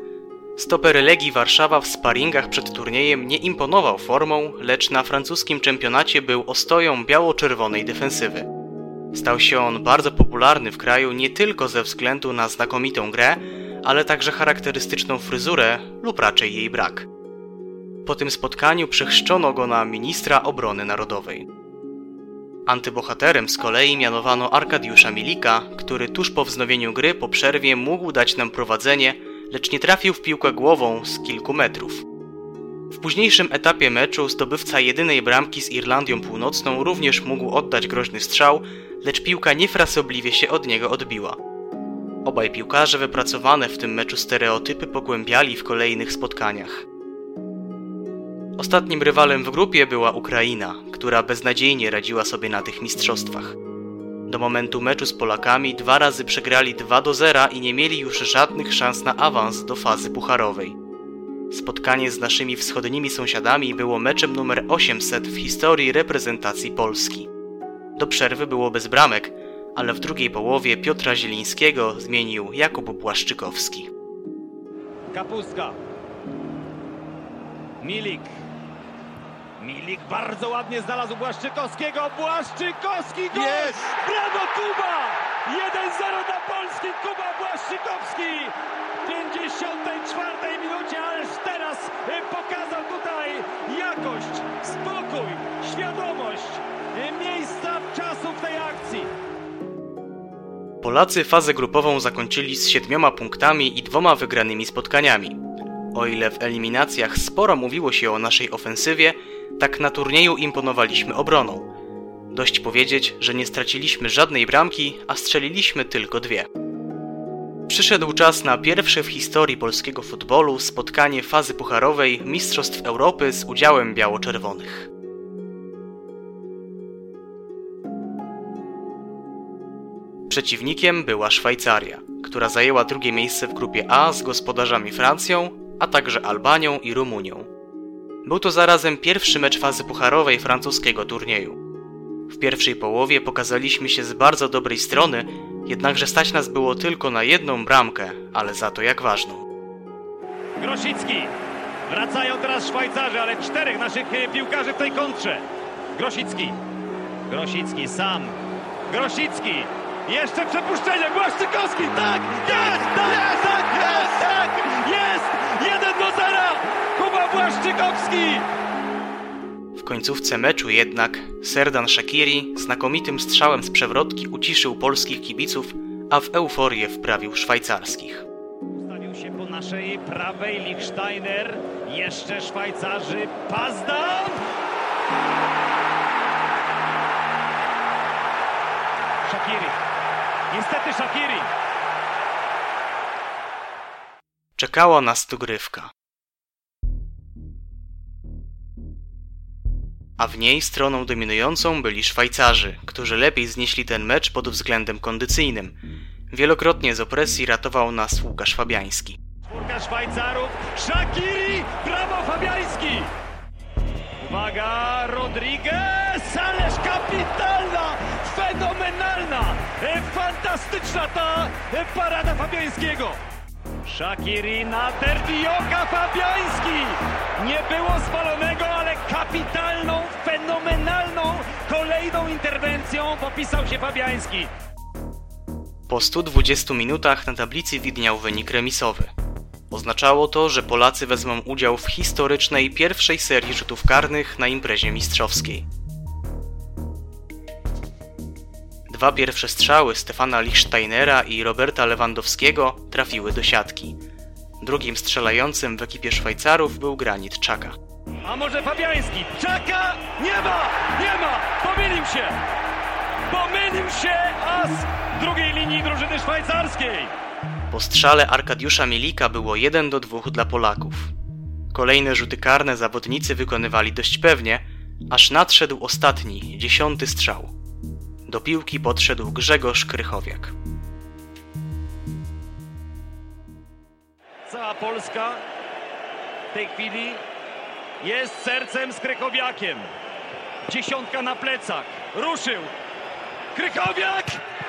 Stoper Legii Warszawa w sparingach przed turniejem nie imponował formą, lecz na francuskim czempionacie był ostoją biało-czerwonej defensywy. Stał się on bardzo popularny w kraju nie tylko ze względu na znakomitą grę, ale także charakterystyczną fryzurę lub raczej jej brak. Po tym spotkaniu przechrzczono go na ministra obrony narodowej. Antybohaterem z kolei mianowano Arkadiusza Milika, który tuż po wznowieniu gry po przerwie mógł dać nam prowadzenie, lecz nie trafił w piłkę głową z kilku metrów. W późniejszym etapie meczu zdobywca jedynej bramki z Irlandią Północną również mógł oddać groźny strzał, lecz piłka niefrasobliwie się od niego odbiła. Obaj piłkarze wypracowane w tym meczu stereotypy pogłębiali w kolejnych spotkaniach. Ostatnim rywalem w grupie była Ukraina, która beznadziejnie radziła sobie na tych mistrzostwach. Do momentu meczu z Polakami dwa razy przegrali 2 do 0 i nie mieli już żadnych szans na awans do fazy pucharowej. Spotkanie z naszymi wschodnimi sąsiadami było meczem numer 800 w historii reprezentacji Polski. Do przerwy było bez bramek, ale w drugiej połowie Piotra Zielińskiego zmienił Jakub Błaszczykowski. Kapustka. Milik. Milik bardzo ładnie znalazł Błaszczykowskiego. Błaszczykowski gol! Jest! Brawo Kuba! 1-0 dla Polski. Kuba Błaszczykowski. W 54 minucie, pokazał tutaj jakość, spokój, świadomość miejsca, czasu w tej akcji. Polacy fazę grupową zakończyli z siedmioma punktami i dwoma wygranymi spotkaniami. O ile w eliminacjach sporo mówiło się o naszej ofensywie, tak na turnieju imponowaliśmy obroną. Dość powiedzieć, że nie straciliśmy żadnej bramki, a strzeliliśmy tylko dwie. Przyszedł czas na pierwsze w historii polskiego futbolu spotkanie fazy pucharowej Mistrzostw Europy z udziałem biało-czerwonych. Przeciwnikiem była Szwajcaria, która zajęła drugie miejsce w grupie A z gospodarzami Francją, a także Albanią i Rumunią. Był to zarazem pierwszy mecz fazy pucharowej francuskiego turnieju. W pierwszej połowie pokazaliśmy się z bardzo dobrej strony, Jednakże stać nas było tylko na jedną bramkę, ale za to jak ważną. Grosicki! Wracają teraz Szwajcarzy, ale czterech naszych e, piłkarzy w tej kontrze. Grosicki. Grosicki sam. Grosicki. Jeszcze przepuszczenie. Błaszczykowski. Tak! Jest! Tak! Tak! Jest! Tak! Jest! Tak, 1 tak. do 0! Kuba Błaszczykowski! Końcówce meczu jednak Serdan Shakiri znakomitym strzałem z przewrotki uciszył polskich kibiców, a w euforię wprawił szwajcarskich. Ustawił się po naszej prawej Lichsteiner. Jeszcze Szwajcarzy. Pazdan! Shakiri. Niestety Shakiri. Czekała nas dogrywka. A w niej stroną dominującą byli Szwajcarzy, którzy lepiej znieśli ten mecz pod względem kondycyjnym. Wielokrotnie z opresji ratował nas Łukasz Fabiański. Czwórka Szwajcarów. Shakiri! Brawo Fabiański! Uwaga, Rodriguez! Ależ kapitalna! Fenomenalna! E, Fantastyczna ta e, parada Fabiańskiego! Shakiri na Derdioka Fabiański! Nie było spalonego, ale kapitalną, fenomenalną kolejną interwencją popisał się Fabiański. Po 120 minutach na tablicy widniał wynik remisowy. Oznaczało to, że Polacy wezmą udział w historycznej pierwszej serii rzutów karnych na imprezie mistrzowskiej. Dwa pierwsze strzały Stefana Lichsteinera i Roberta Lewandowskiego trafiły do siatki. Drugim strzelającym w ekipie Szwajcarów był Granit Czaka. A może Fabiański? Czaka! Nie ma! Nie ma! Pomylił się! Pomylił się as drugiej linii drużyny szwajcarskiej! Po strzale Arkadiusza Mielika było 1 do 2 dla Polaków. Kolejne rzuty karne zawodnicy wykonywali dość pewnie, aż nadszedł ostatni, dziesiąty strzał. Do piłki podszedł Grzegorz Krychowiak. Cała Polska w tej chwili jest sercem z Krychowiakiem. Dziesiątka na plecach. Ruszył. Krychowiak!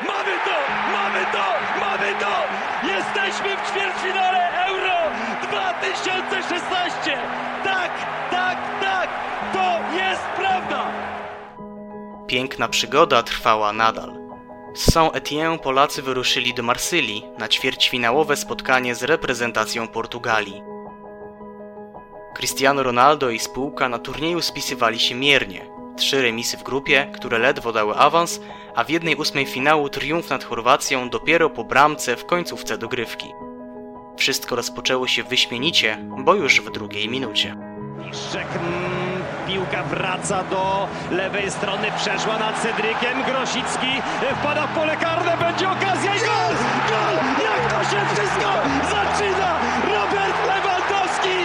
Mamy to! Mamy to! Mamy to! Jesteśmy w ćwierćfinale Euro 2016! Tak, tak, tak! To jest prawda! Piękna przygoda trwała nadal. Z Saint-Étienne Polacy wyruszyli do Marsylii na ćwierćfinałowe spotkanie z reprezentacją Portugalii. Cristiano Ronaldo i spółka na turnieju spisywali się miernie. Trzy remisy w grupie, które ledwo dały awans, a w jednej ósmej finału triumf nad Chorwacją dopiero po bramce w końcówce dogrywki. Wszystko rozpoczęło się wyśmienicie, bo już w drugiej minucie. Wraca do lewej strony, przeszła nad Cedrykiem, Grosicki wpada w pole karne, będzie okazja i gol! Gol! Jak to się wszystko zaczyna! Robert Lewandowski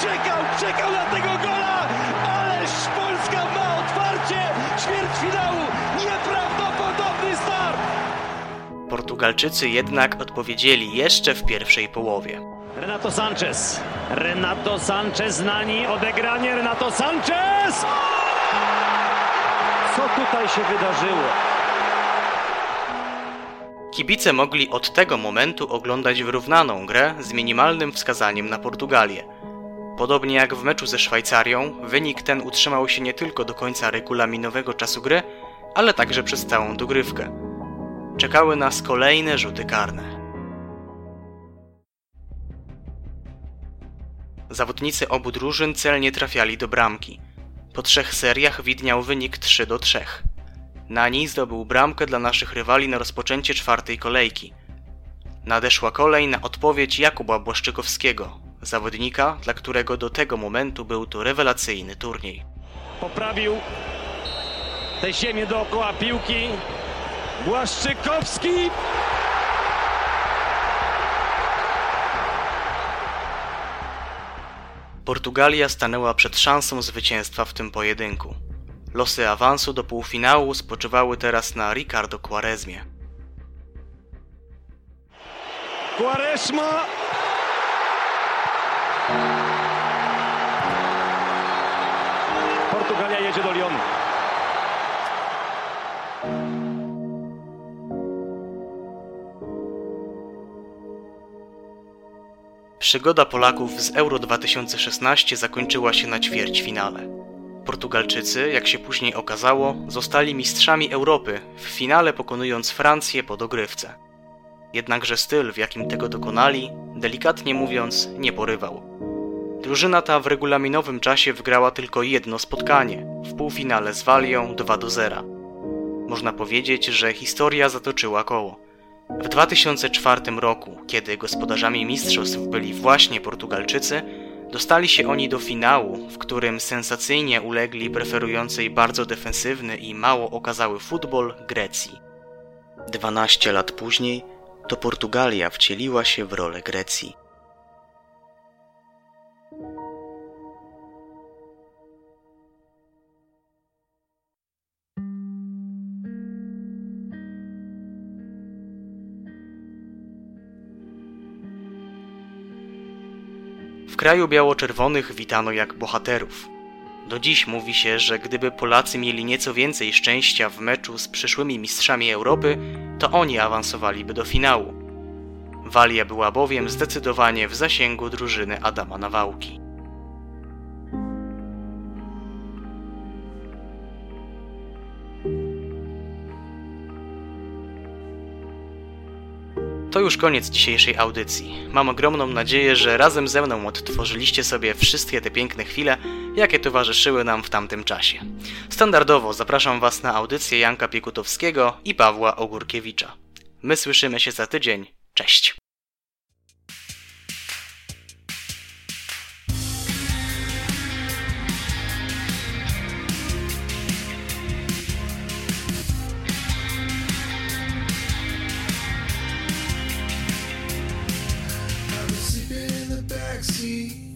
czekał, czekał na tego gola, ależ Polska ma otwarcie ćwierćfinału, nieprawdopodobny start! Portugalczycy jednak odpowiedzieli jeszcze w pierwszej połowie. Renato Sanchez. Renato Sanchez na niej odegranie. Renato Sanchez! Co tutaj się wydarzyło? Kibice mogli od tego momentu oglądać wyrównaną grę z minimalnym wskazaniem na Portugalię. Podobnie jak w meczu ze Szwajcarią, wynik ten utrzymał się nie tylko do końca regulaminowego czasu gry, ale także przez całą dogrywkę. Czekały nas kolejne rzuty karne. Zawodnicy obu drużyn celnie trafiali do bramki. Po trzech seriach widniał wynik 3 do 3. Nani zdobył bramkę dla naszych rywali na rozpoczęcie czwartej kolejki. Nadeszła kolej na odpowiedź Jakuba Błaszczykowskiego, zawodnika, dla którego do tego momentu był to rewelacyjny turniej. Poprawił tę ziemię dookoła piłki. Błaszczykowski. Portugalia stanęła przed szansą zwycięstwa w tym pojedynku. Losy awansu do półfinału spoczywały teraz na Ricardo Quaresmie. Quaresma. Portugalia jedzie do Lyonu. Przygoda Polaków z Euro 2016 zakończyła się na ćwierćfinale. Portugalczycy, jak się później okazało, zostali mistrzami Europy, w finale pokonując Francję po dogrywce. Jednakże styl, w jakim tego dokonali, delikatnie mówiąc, nie porywał. Drużyna ta w regulaminowym czasie wygrała tylko jedno spotkanie w półfinale z Walią 2 do 0. Można powiedzieć, że historia zatoczyła koło. W 2004 roku, kiedy gospodarzami mistrzostw byli właśnie Portugalczycy, dostali się oni do finału, w którym sensacyjnie ulegli preferującej bardzo defensywny i mało okazały futbol Grecji. 12 lat później to Portugalia wcieliła się w rolę Grecji. Kraju biało-czerwonych witano jak bohaterów. Do dziś mówi się, że gdyby Polacy mieli nieco więcej szczęścia w meczu z przyszłymi mistrzami Europy, to oni awansowaliby do finału. Walia była bowiem zdecydowanie w zasięgu drużyny Adama Nawałki. To już koniec dzisiejszej audycji. Mam ogromną nadzieję, że razem ze mną odtworzyliście sobie wszystkie te piękne chwile, jakie towarzyszyły nam w tamtym czasie. Standardowo zapraszam Was na audycję Janka Piekutowskiego i Pawła Ogórkiewicza. My słyszymy się za tydzień. Cześć! The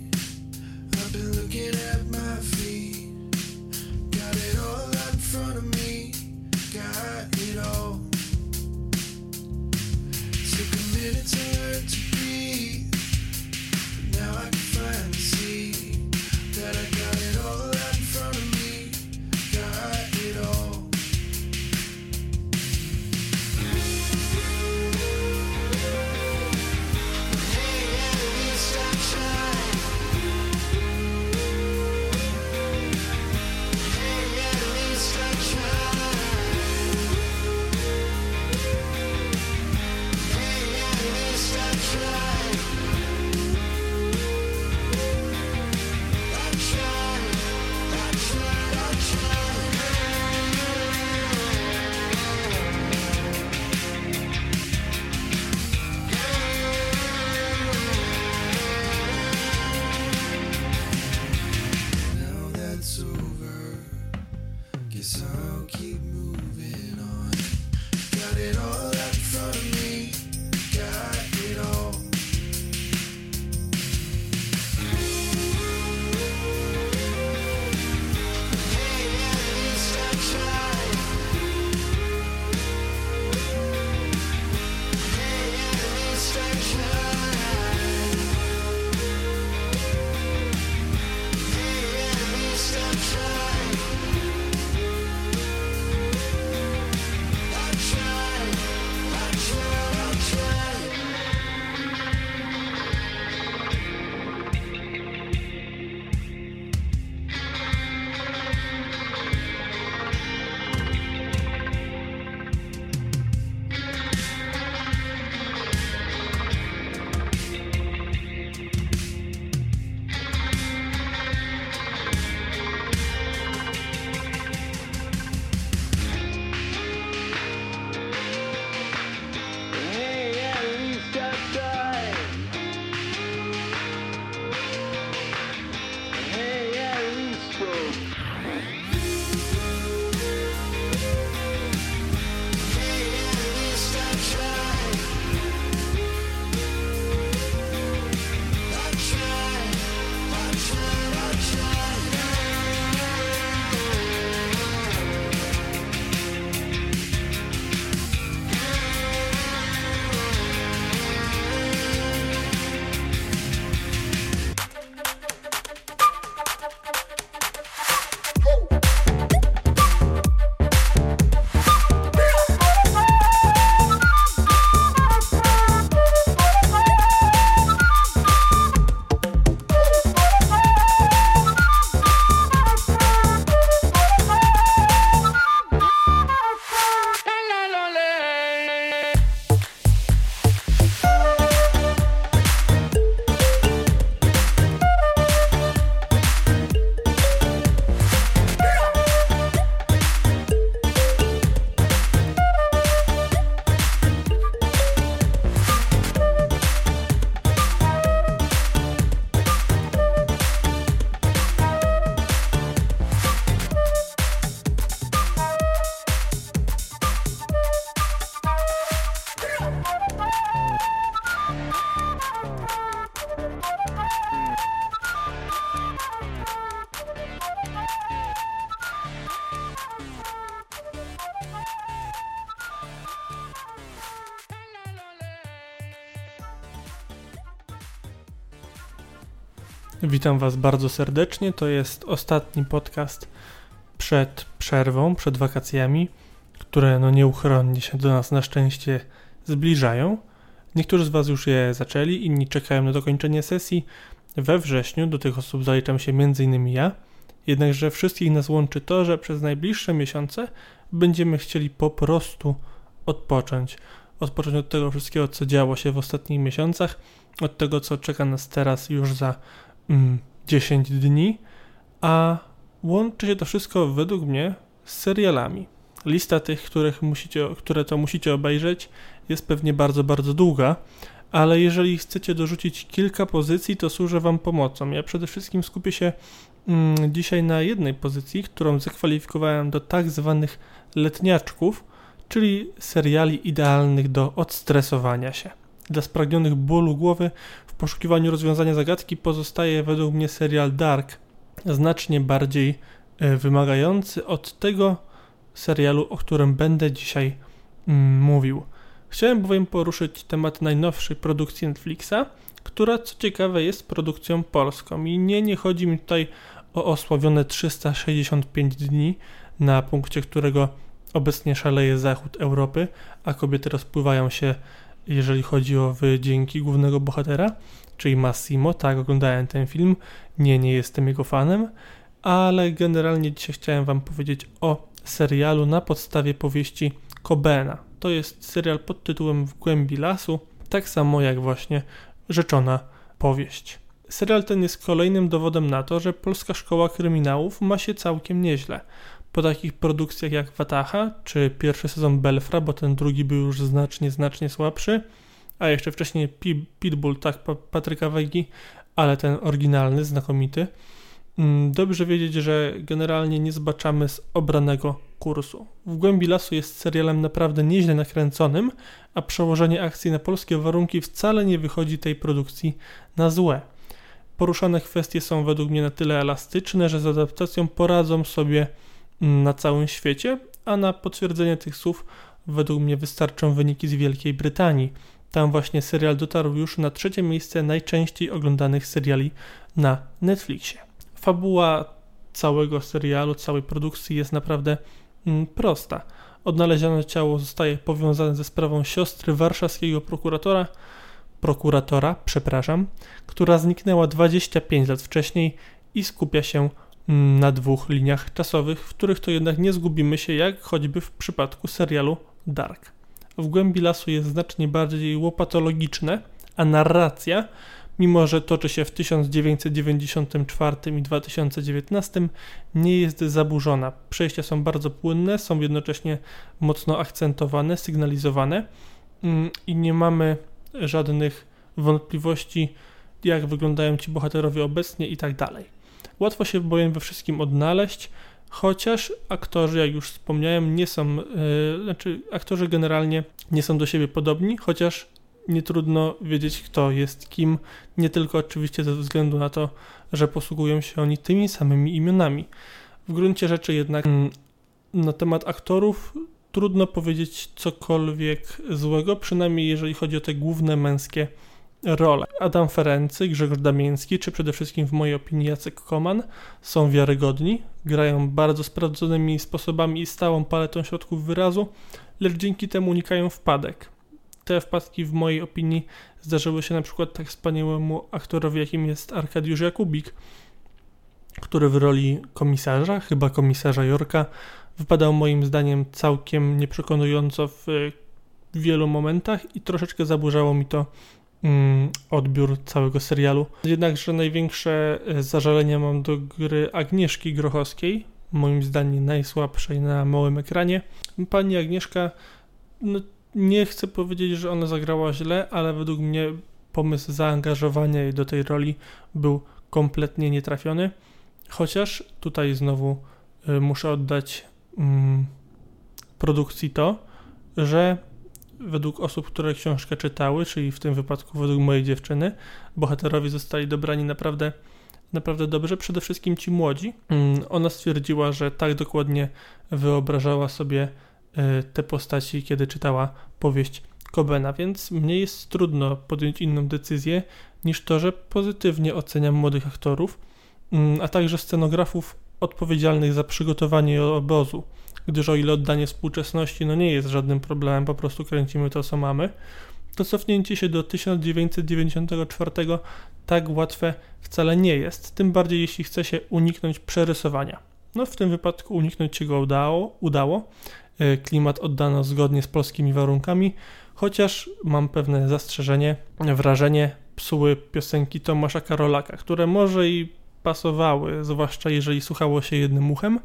Witam Was bardzo serdecznie. To jest ostatni podcast przed przerwą, przed wakacjami, które no nieuchronnie się do nas na szczęście zbliżają. Niektórzy z Was już je zaczęli, inni czekają na dokończenie sesji. We wrześniu do tych osób zaliczam się m.in. ja. Jednakże wszystkich nas łączy to, że przez najbliższe miesiące będziemy chcieli po prostu odpocząć. Odpocząć od tego wszystkiego, co działo się w ostatnich miesiącach, od tego, co czeka nas teraz już za mm, 10 dni, a łączy się to wszystko według mnie z serialami. Lista tych, których musicie, które to musicie obejrzeć, jest pewnie bardzo, bardzo długa, ale jeżeli chcecie dorzucić kilka pozycji, to służę Wam pomocą. Ja przede wszystkim skupię się mm, dzisiaj na jednej pozycji, którą zakwalifikowałem do tak zwanych letniaczków, czyli seriali idealnych do odstresowania się. Dla spragnionych bólu głowy poszukiwaniu rozwiązania zagadki pozostaje według mnie serial Dark, znacznie bardziej e, wymagający od tego serialu, o którym będę dzisiaj mm, mówił. Chciałem bowiem poruszyć temat najnowszej produkcji Netflixa, która co ciekawe jest produkcją polską i nie, nie chodzi mi tutaj o osławione 365 dni, na punkcie którego obecnie szaleje zachód Europy, a kobiety rozpływają się, jeżeli chodzi o wydźwięki głównego bohatera, czyli Massimo. Tak, oglądałem ten film, nie, nie jestem jego fanem, ale generalnie dzisiaj chciałem Wam powiedzieć o serialu na podstawie powieści Cobena. To jest serial pod tytułem W głębi lasu, tak samo jak właśnie rzeczona powieść. Serial ten jest kolejnym dowodem na to, że polska szkoła kryminałów ma się całkiem nieźle. Po takich produkcjach jak Wataha, czy pierwszy sezon Belfra, bo ten drugi był już znacznie, znacznie słabszy, a jeszcze wcześniej Pi- Pitbull, tak, Pa- Patryka Wegi, ale ten oryginalny, znakomity. Mm, Dobrze wiedzieć, że generalnie nie zbaczamy z obranego kursu. W głębi lasu jest serialem naprawdę nieźle nakręconym, a przełożenie akcji na polskie warunki wcale nie wychodzi tej produkcji na złe. Poruszane kwestie są według mnie na tyle elastyczne, że z adaptacją poradzą sobie na całym świecie, a na potwierdzenie tych słów według mnie wystarczą wyniki z Wielkiej Brytanii. Tam właśnie serial dotarł już na trzecie miejsce najczęściej oglądanych seriali na Netflixie. Fabuła całego serialu, całej produkcji jest naprawdę mm, prosta. Odnalezione ciało zostaje powiązane ze sprawą siostry warszawskiego prokuratora, prokuratora, przepraszam, która zniknęła 25 lat wcześniej i skupia się na dwóch liniach czasowych, w których to jednak nie zgubimy się, jak choćby w przypadku serialu Dark. W głębi lasu jest znacznie bardziej łopatologiczne, a narracja, mimo że toczy się w 1994 i 2019, nie jest zaburzona. Przejścia są bardzo płynne, są jednocześnie mocno akcentowane, sygnalizowane mm, i nie mamy żadnych wątpliwości, jak wyglądają ci bohaterowie obecnie i tak dalej. Łatwo się bowiem we wszystkim odnaleźć, chociaż aktorzy, jak już wspomniałem, nie są, yy, znaczy aktorzy generalnie nie są do siebie podobni, chociaż nie trudno wiedzieć, kto jest kim, nie tylko oczywiście ze względu na to, że posługują się oni tymi samymi imionami. W gruncie rzeczy jednak mm, na temat aktorów trudno powiedzieć cokolwiek złego, przynajmniej jeżeli chodzi o te główne męskie role. Adam Ferency, Grzegorz Damiński, czy przede wszystkim w mojej opinii Jacek Koman są wiarygodni, grają bardzo sprawdzonymi sposobami i stałą paletą środków wyrazu, lecz dzięki temu unikają wpadek. Te wpadki w mojej opinii zdarzyły się na przykład tak wspaniałemu aktorowi, jakim jest Arkadiusz Jakubik, który w roli komisarza, chyba komisarza Jorka, wypadał moim zdaniem całkiem nieprzekonująco w wielu momentach i troszeczkę zaburzało mi to odbiór całego serialu. Jednakże największe e, zażalenia mam do gry Agnieszki Grochowskiej, moim zdaniem najsłabszej na małym ekranie. Pani Agnieszka, no, nie chcę powiedzieć, że ona zagrała źle, ale według mnie pomysł zaangażowania jej do tej roli był kompletnie nietrafiony. Chociaż tutaj znowu y, muszę oddać mm, produkcji to, że według osób, które książkę czytały, czyli w tym wypadku według mojej dziewczyny, bohaterowie zostali dobrani naprawdę, naprawdę dobrze, przede wszystkim ci młodzi. Mm, Ona stwierdziła, że tak dokładnie wyobrażała sobie y, te postaci, kiedy czytała powieść Kobena, więc mnie jest trudno podjąć inną decyzję niż to, że pozytywnie oceniam młodych aktorów, mm, a także scenografów odpowiedzialnych za przygotowanie obozu, gdyż o ile oddanie współczesności no nie jest żadnym problemem, po prostu kręcimy to, co mamy, to cofnięcie się do 1994 tak łatwe wcale nie jest, tym bardziej jeśli chce się uniknąć przerysowania. No w tym wypadku uniknąć się go udało, udało. E, Klimat oddano zgodnie z polskimi warunkami, chociaż mam pewne zastrzeżenie, wrażenie psuły piosenki Tomasza Karolaka, które może i pasowały, zwłaszcza jeżeli słuchało się jednym uchem,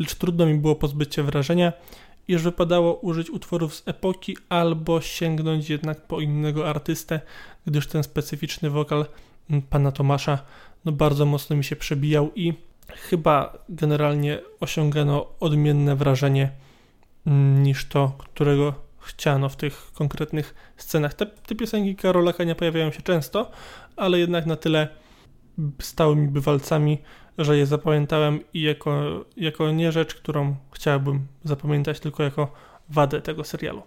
lecz trudno mi było pozbyć się wrażenia, iż wypadało użyć utworów z epoki albo sięgnąć jednak po innego artystę, gdyż ten specyficzny wokal mm, pana Tomasza no bardzo mocno mi się przebijał i chyba generalnie osiągano odmienne wrażenie mm, niż to, którego chciano w tych konkretnych scenach. Te, te piosenki Karolaka nie pojawiają się często, ale jednak na tyle stałymi bywalcami, że je zapamiętałem i jako, jako nie rzecz, którą chciałbym zapamiętać, tylko jako wadę tego serialu.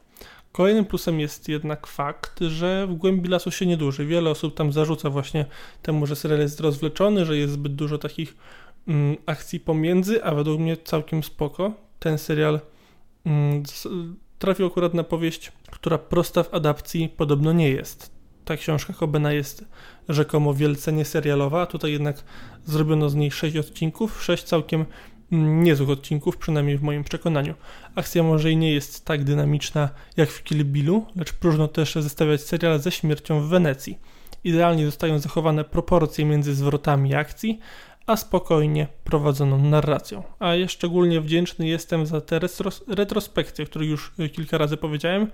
Kolejnym plusem jest jednak fakt, że w głębi lasu się nie duży. Wiele osób tam zarzuca właśnie temu, że serial jest rozwleczony, że jest zbyt dużo takich mm, akcji pomiędzy, a według mnie całkiem spoko. Ten serial mm, trafił akurat na powieść, która prosta w adapcji podobno nie jest. Ta książka Kobena jest rzekomo wielce nieserialowa, a tutaj jednak zrobiono z niej 6 odcinków, 6 całkiem mm, niezłych odcinków, przynajmniej w moim przekonaniu. Akcja może i nie jest tak dynamiczna jak w Kill Billu, lecz próżno też zestawiać serial ze śmiercią w Wenecji. Idealnie zostają zachowane proporcje między zwrotami akcji, a spokojnie prowadzoną narracją. A ja szczególnie wdzięczny jestem za te retros- retrospekcje, o już kilka razy powiedziałem,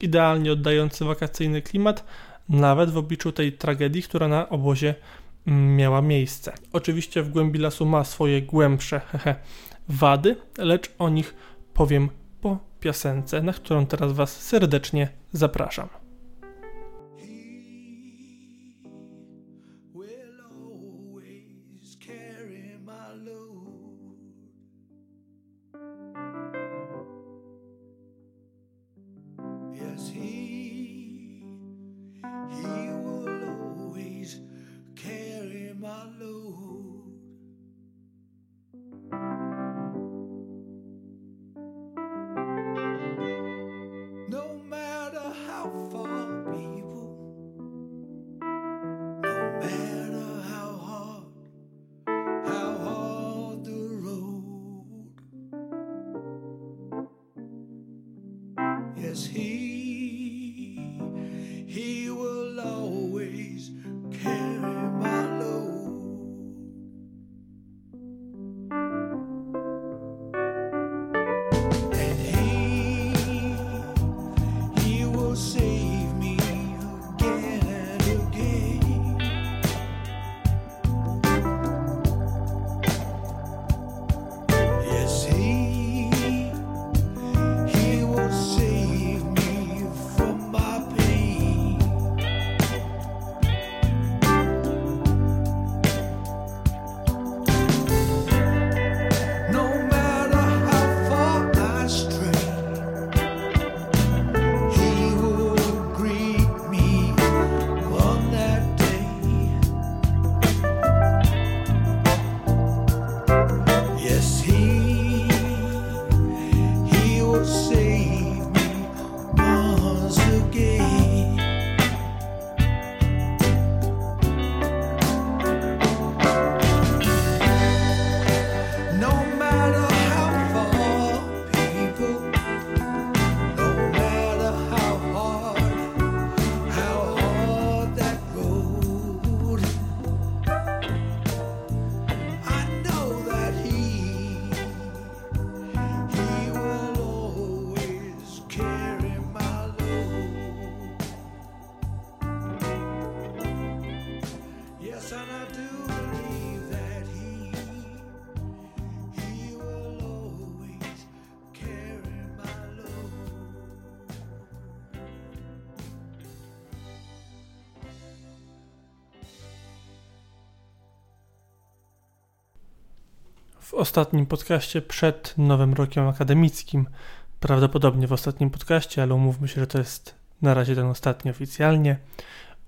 idealnie oddające wakacyjny klimat, nawet w obliczu tej tragedii, która na obozie mm, miała miejsce. Oczywiście w głębi lasu ma swoje głębsze hehe, wady, lecz o nich powiem po piosence, na którą teraz Was serdecznie zapraszam. Ostatnim podcaście przed nowym rokiem akademickim. Prawdopodobnie w ostatnim podcaście, ale umówmy się, że to jest na razie ten ostatni oficjalnie.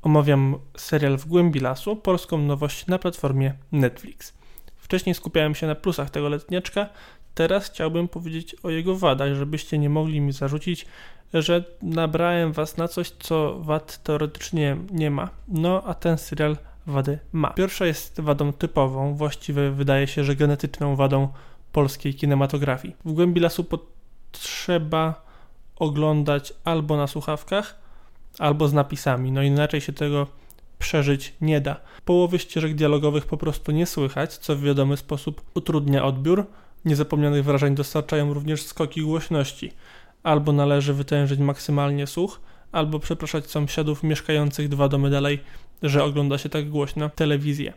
Omawiam serial W głębi lasu, polską nowość na platformie Netflix. Wcześniej skupiałem się na plusach tego letniaczka, teraz chciałbym powiedzieć o jego wadach, żebyście nie mogli mi zarzucić, że nabrałem was na coś, co wad teoretycznie nie ma. No, a ten serial wady ma. Pierwsza jest wadą typową, właściwie wydaje się, że genetyczną wadą polskiej kinematografii. W głębi lasu potrzeba oglądać albo na słuchawkach, albo z napisami. No inaczej się tego przeżyć nie da. Połowy ścieżek dialogowych po prostu nie słychać, co w wiadomy sposób utrudnia odbiór. Niezapomnianych wrażeń dostarczają również skoki głośności. Albo należy wytężyć maksymalnie słuch, albo przepraszać sąsiadów mieszkających dwa domy dalej, że ogląda się tak głośno telewizję.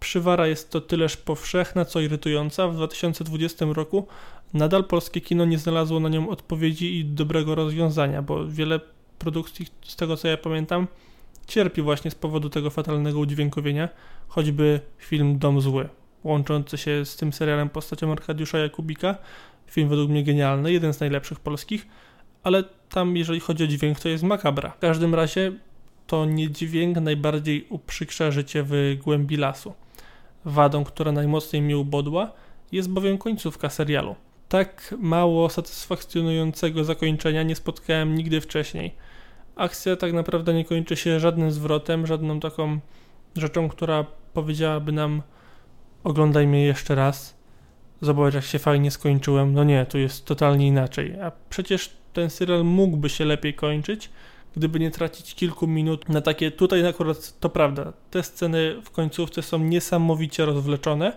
Przywara jest to tyleż powszechna, co irytująca. W 2020 roku nadal polskie kino nie znalazło na nią odpowiedzi i dobrego rozwiązania, bo wiele produkcji, z tego co ja pamiętam, cierpi właśnie z powodu tego fatalnego udźwiękowienia, choćby film Dom Zły, łączący się z tym serialem postacią Arkadiusza Jakubika. Film według mnie genialny, jeden z najlepszych polskich, ale tam jeżeli chodzi o dźwięk to jest makabra. W każdym razie to nie dźwięk najbardziej uprzykrza życie w głębi lasu. Wadą, która najmocniej mnie ubodła, jest bowiem końcówka serialu. Tak mało satysfakcjonującego zakończenia nie spotkałem nigdy wcześniej. Akcja tak naprawdę nie kończy się żadnym zwrotem, żadną taką rzeczą, która powiedziałaby nam oglądaj mnie jeszcze raz, zobacz jak się fajnie skończyłem. No nie, tu jest totalnie inaczej. A przecież ten serial mógłby się lepiej kończyć, gdyby nie tracić kilku minut na takie, tutaj akurat to prawda, te sceny w końcówce są niesamowicie rozwleczone,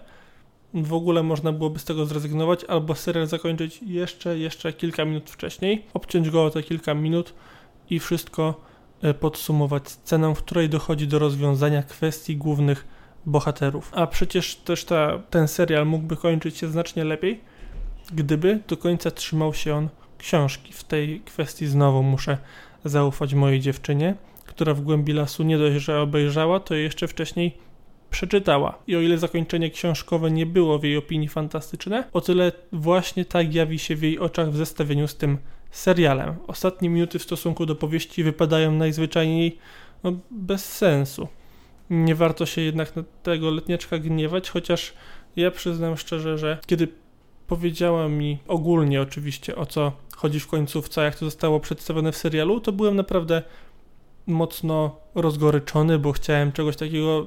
w ogóle można byłoby z tego zrezygnować, albo serial zakończyć jeszcze, jeszcze kilka minut wcześniej, obciąć go o te kilka minut i wszystko e, podsumować sceną, w której dochodzi do rozwiązania kwestii głównych bohaterów. A przecież też ta, ten serial mógłby kończyć się znacznie lepiej, gdyby do końca trzymał się on książki. W tej kwestii znowu muszę zaufać mojej dziewczynie, która w głębi lasu nie dość, że obejrzała, to jeszcze wcześniej przeczytała. I o ile zakończenie książkowe nie było w jej opinii fantastyczne, o tyle właśnie tak jawi się w jej oczach w zestawieniu z tym serialem. Ostatnie minuty w stosunku do powieści wypadają najzwyczajniej no, bez sensu. Nie warto się jednak na tego letniaczka gniewać, chociaż ja przyznam szczerze, że kiedy powiedziała mi ogólnie oczywiście o co chodzi w końcówce, jak to zostało przedstawione w serialu, to byłem naprawdę mocno rozgoryczony, bo chciałem czegoś takiego,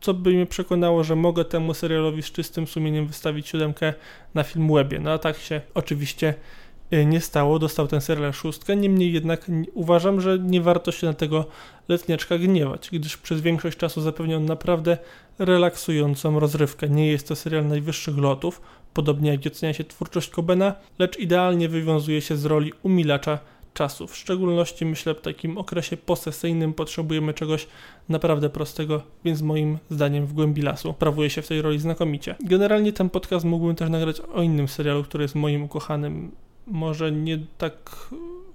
co by mnie przekonało, że mogę temu serialowi z czystym sumieniem wystawić siódemkę na film webie. No a tak się oczywiście y, nie stało, dostał ten serial szóstkę, niemniej jednak uważam, że nie warto się na tego letniaczka gniewać, gdyż przez większość czasu zapewnia on naprawdę relaksującą rozrywkę. Nie jest to serial najwyższych lotów, podobnie jak ocenia się twórczość Cobena, lecz idealnie wywiązuje się z roli umilacza czasu. W szczególności myślę w takim okresie posesyjnym potrzebujemy czegoś naprawdę prostego, więc moim zdaniem w głębi lasu sprawuje się w tej roli znakomicie. Generalnie ten podcast mógłbym też nagrać o innym serialu, który jest moim ukochanym, może nie tak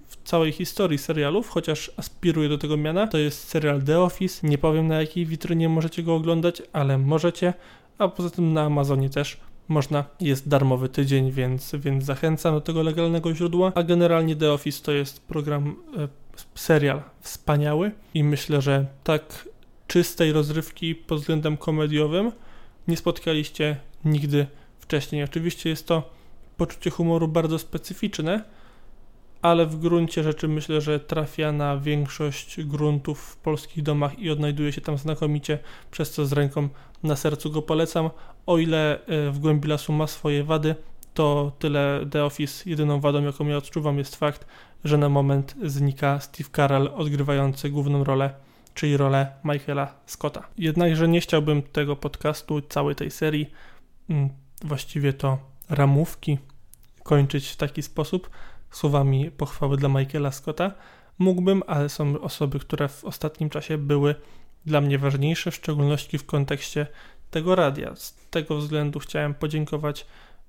w całej historii serialów, chociaż aspiruję do tego miana. To jest serial The Office. Nie powiem na jakiej witrynie możecie go oglądać, ale możecie, a poza tym na Amazonie też można, jest darmowy tydzień, więc, więc zachęcam do tego legalnego źródła. A generalnie The Office to jest program, e, serial wspaniały i myślę, że tak czystej rozrywki pod względem komediowym nie spotkaliście nigdy wcześniej. Oczywiście jest to poczucie humoru bardzo specyficzne, ale w gruncie rzeczy myślę, że trafia na większość gruntów w polskich domach i odnajduje się tam znakomicie, przez co z ręką na sercu go polecam. O ile e, w głębi lasu ma swoje wady, to tyle The Office. Jedyną wadą, jaką ja odczuwam, jest fakt, że na moment znika Steve Carell odgrywający główną rolę, czyli rolę Michaela Scotta. Jednakże nie chciałbym tego podcastu, całej tej serii, mm, właściwie to ramówki, kończyć w taki sposób, słowami pochwały dla Michaela Scotta. Mógłbym, ale są osoby, które w ostatnim czasie były dla mnie ważniejsze, w szczególności w kontekście tego radia. Z tego względu chciałem podziękować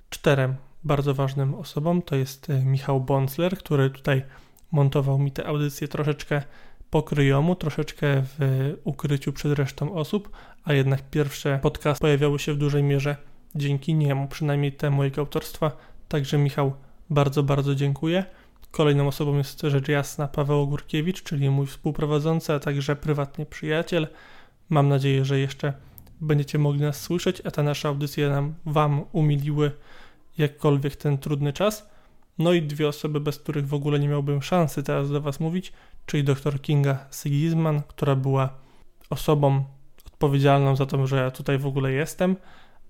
czterem bardzo ważnym osobom. To jest e, Michał Bonsler, który tutaj montował mi te audycje troszeczkę po kryjomu, troszeczkę w ukryciu przed resztą osób, a jednak pierwsze podcasty pojawiały się w dużej mierze dzięki niemu, przynajmniej te mojego autorstwa. Także Michał bardzo, bardzo dziękuję. Kolejną osobą jest rzecz jasna Paweł Ogórkiewicz, czyli mój współprowadzący, a także prywatnie przyjaciel. Mam nadzieję, że jeszcze będziecie mogli nas słyszeć, a te nasze audycje nam Wam umiliły jakkolwiek ten trudny czas. No i dwie osoby, bez których w ogóle nie miałbym szansy teraz do Was mówić, czyli dr Kinga Sigisman, która była osobą odpowiedzialną za to, że ja tutaj w ogóle jestem,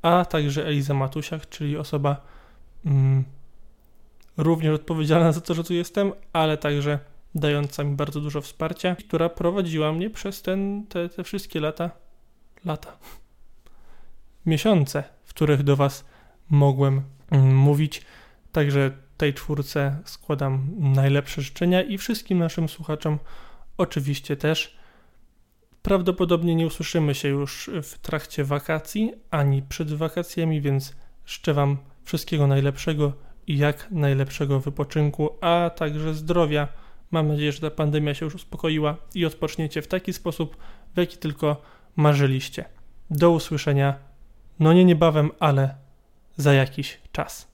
a także Eliza Matusiak, czyli osoba mm, również odpowiedzialna za to, że tu jestem, ale także dająca mi bardzo dużo wsparcia, która prowadziła mnie przez ten, te, te wszystkie lata, lata, miesiące, w których do Was mogłem mm, mówić. Także tej czwórce składam najlepsze życzenia i wszystkim naszym słuchaczom oczywiście też. Prawdopodobnie nie usłyszymy się już w trakcie wakacji ani przed wakacjami, więc życzę Wam wszystkiego najlepszego i jak najlepszego wypoczynku, a także zdrowia. Mam nadzieję, że ta pandemia się już uspokoiła i odpoczniecie w taki sposób, w jaki tylko marzyliście. Do usłyszenia, no nie niebawem, ale za jakiś czas.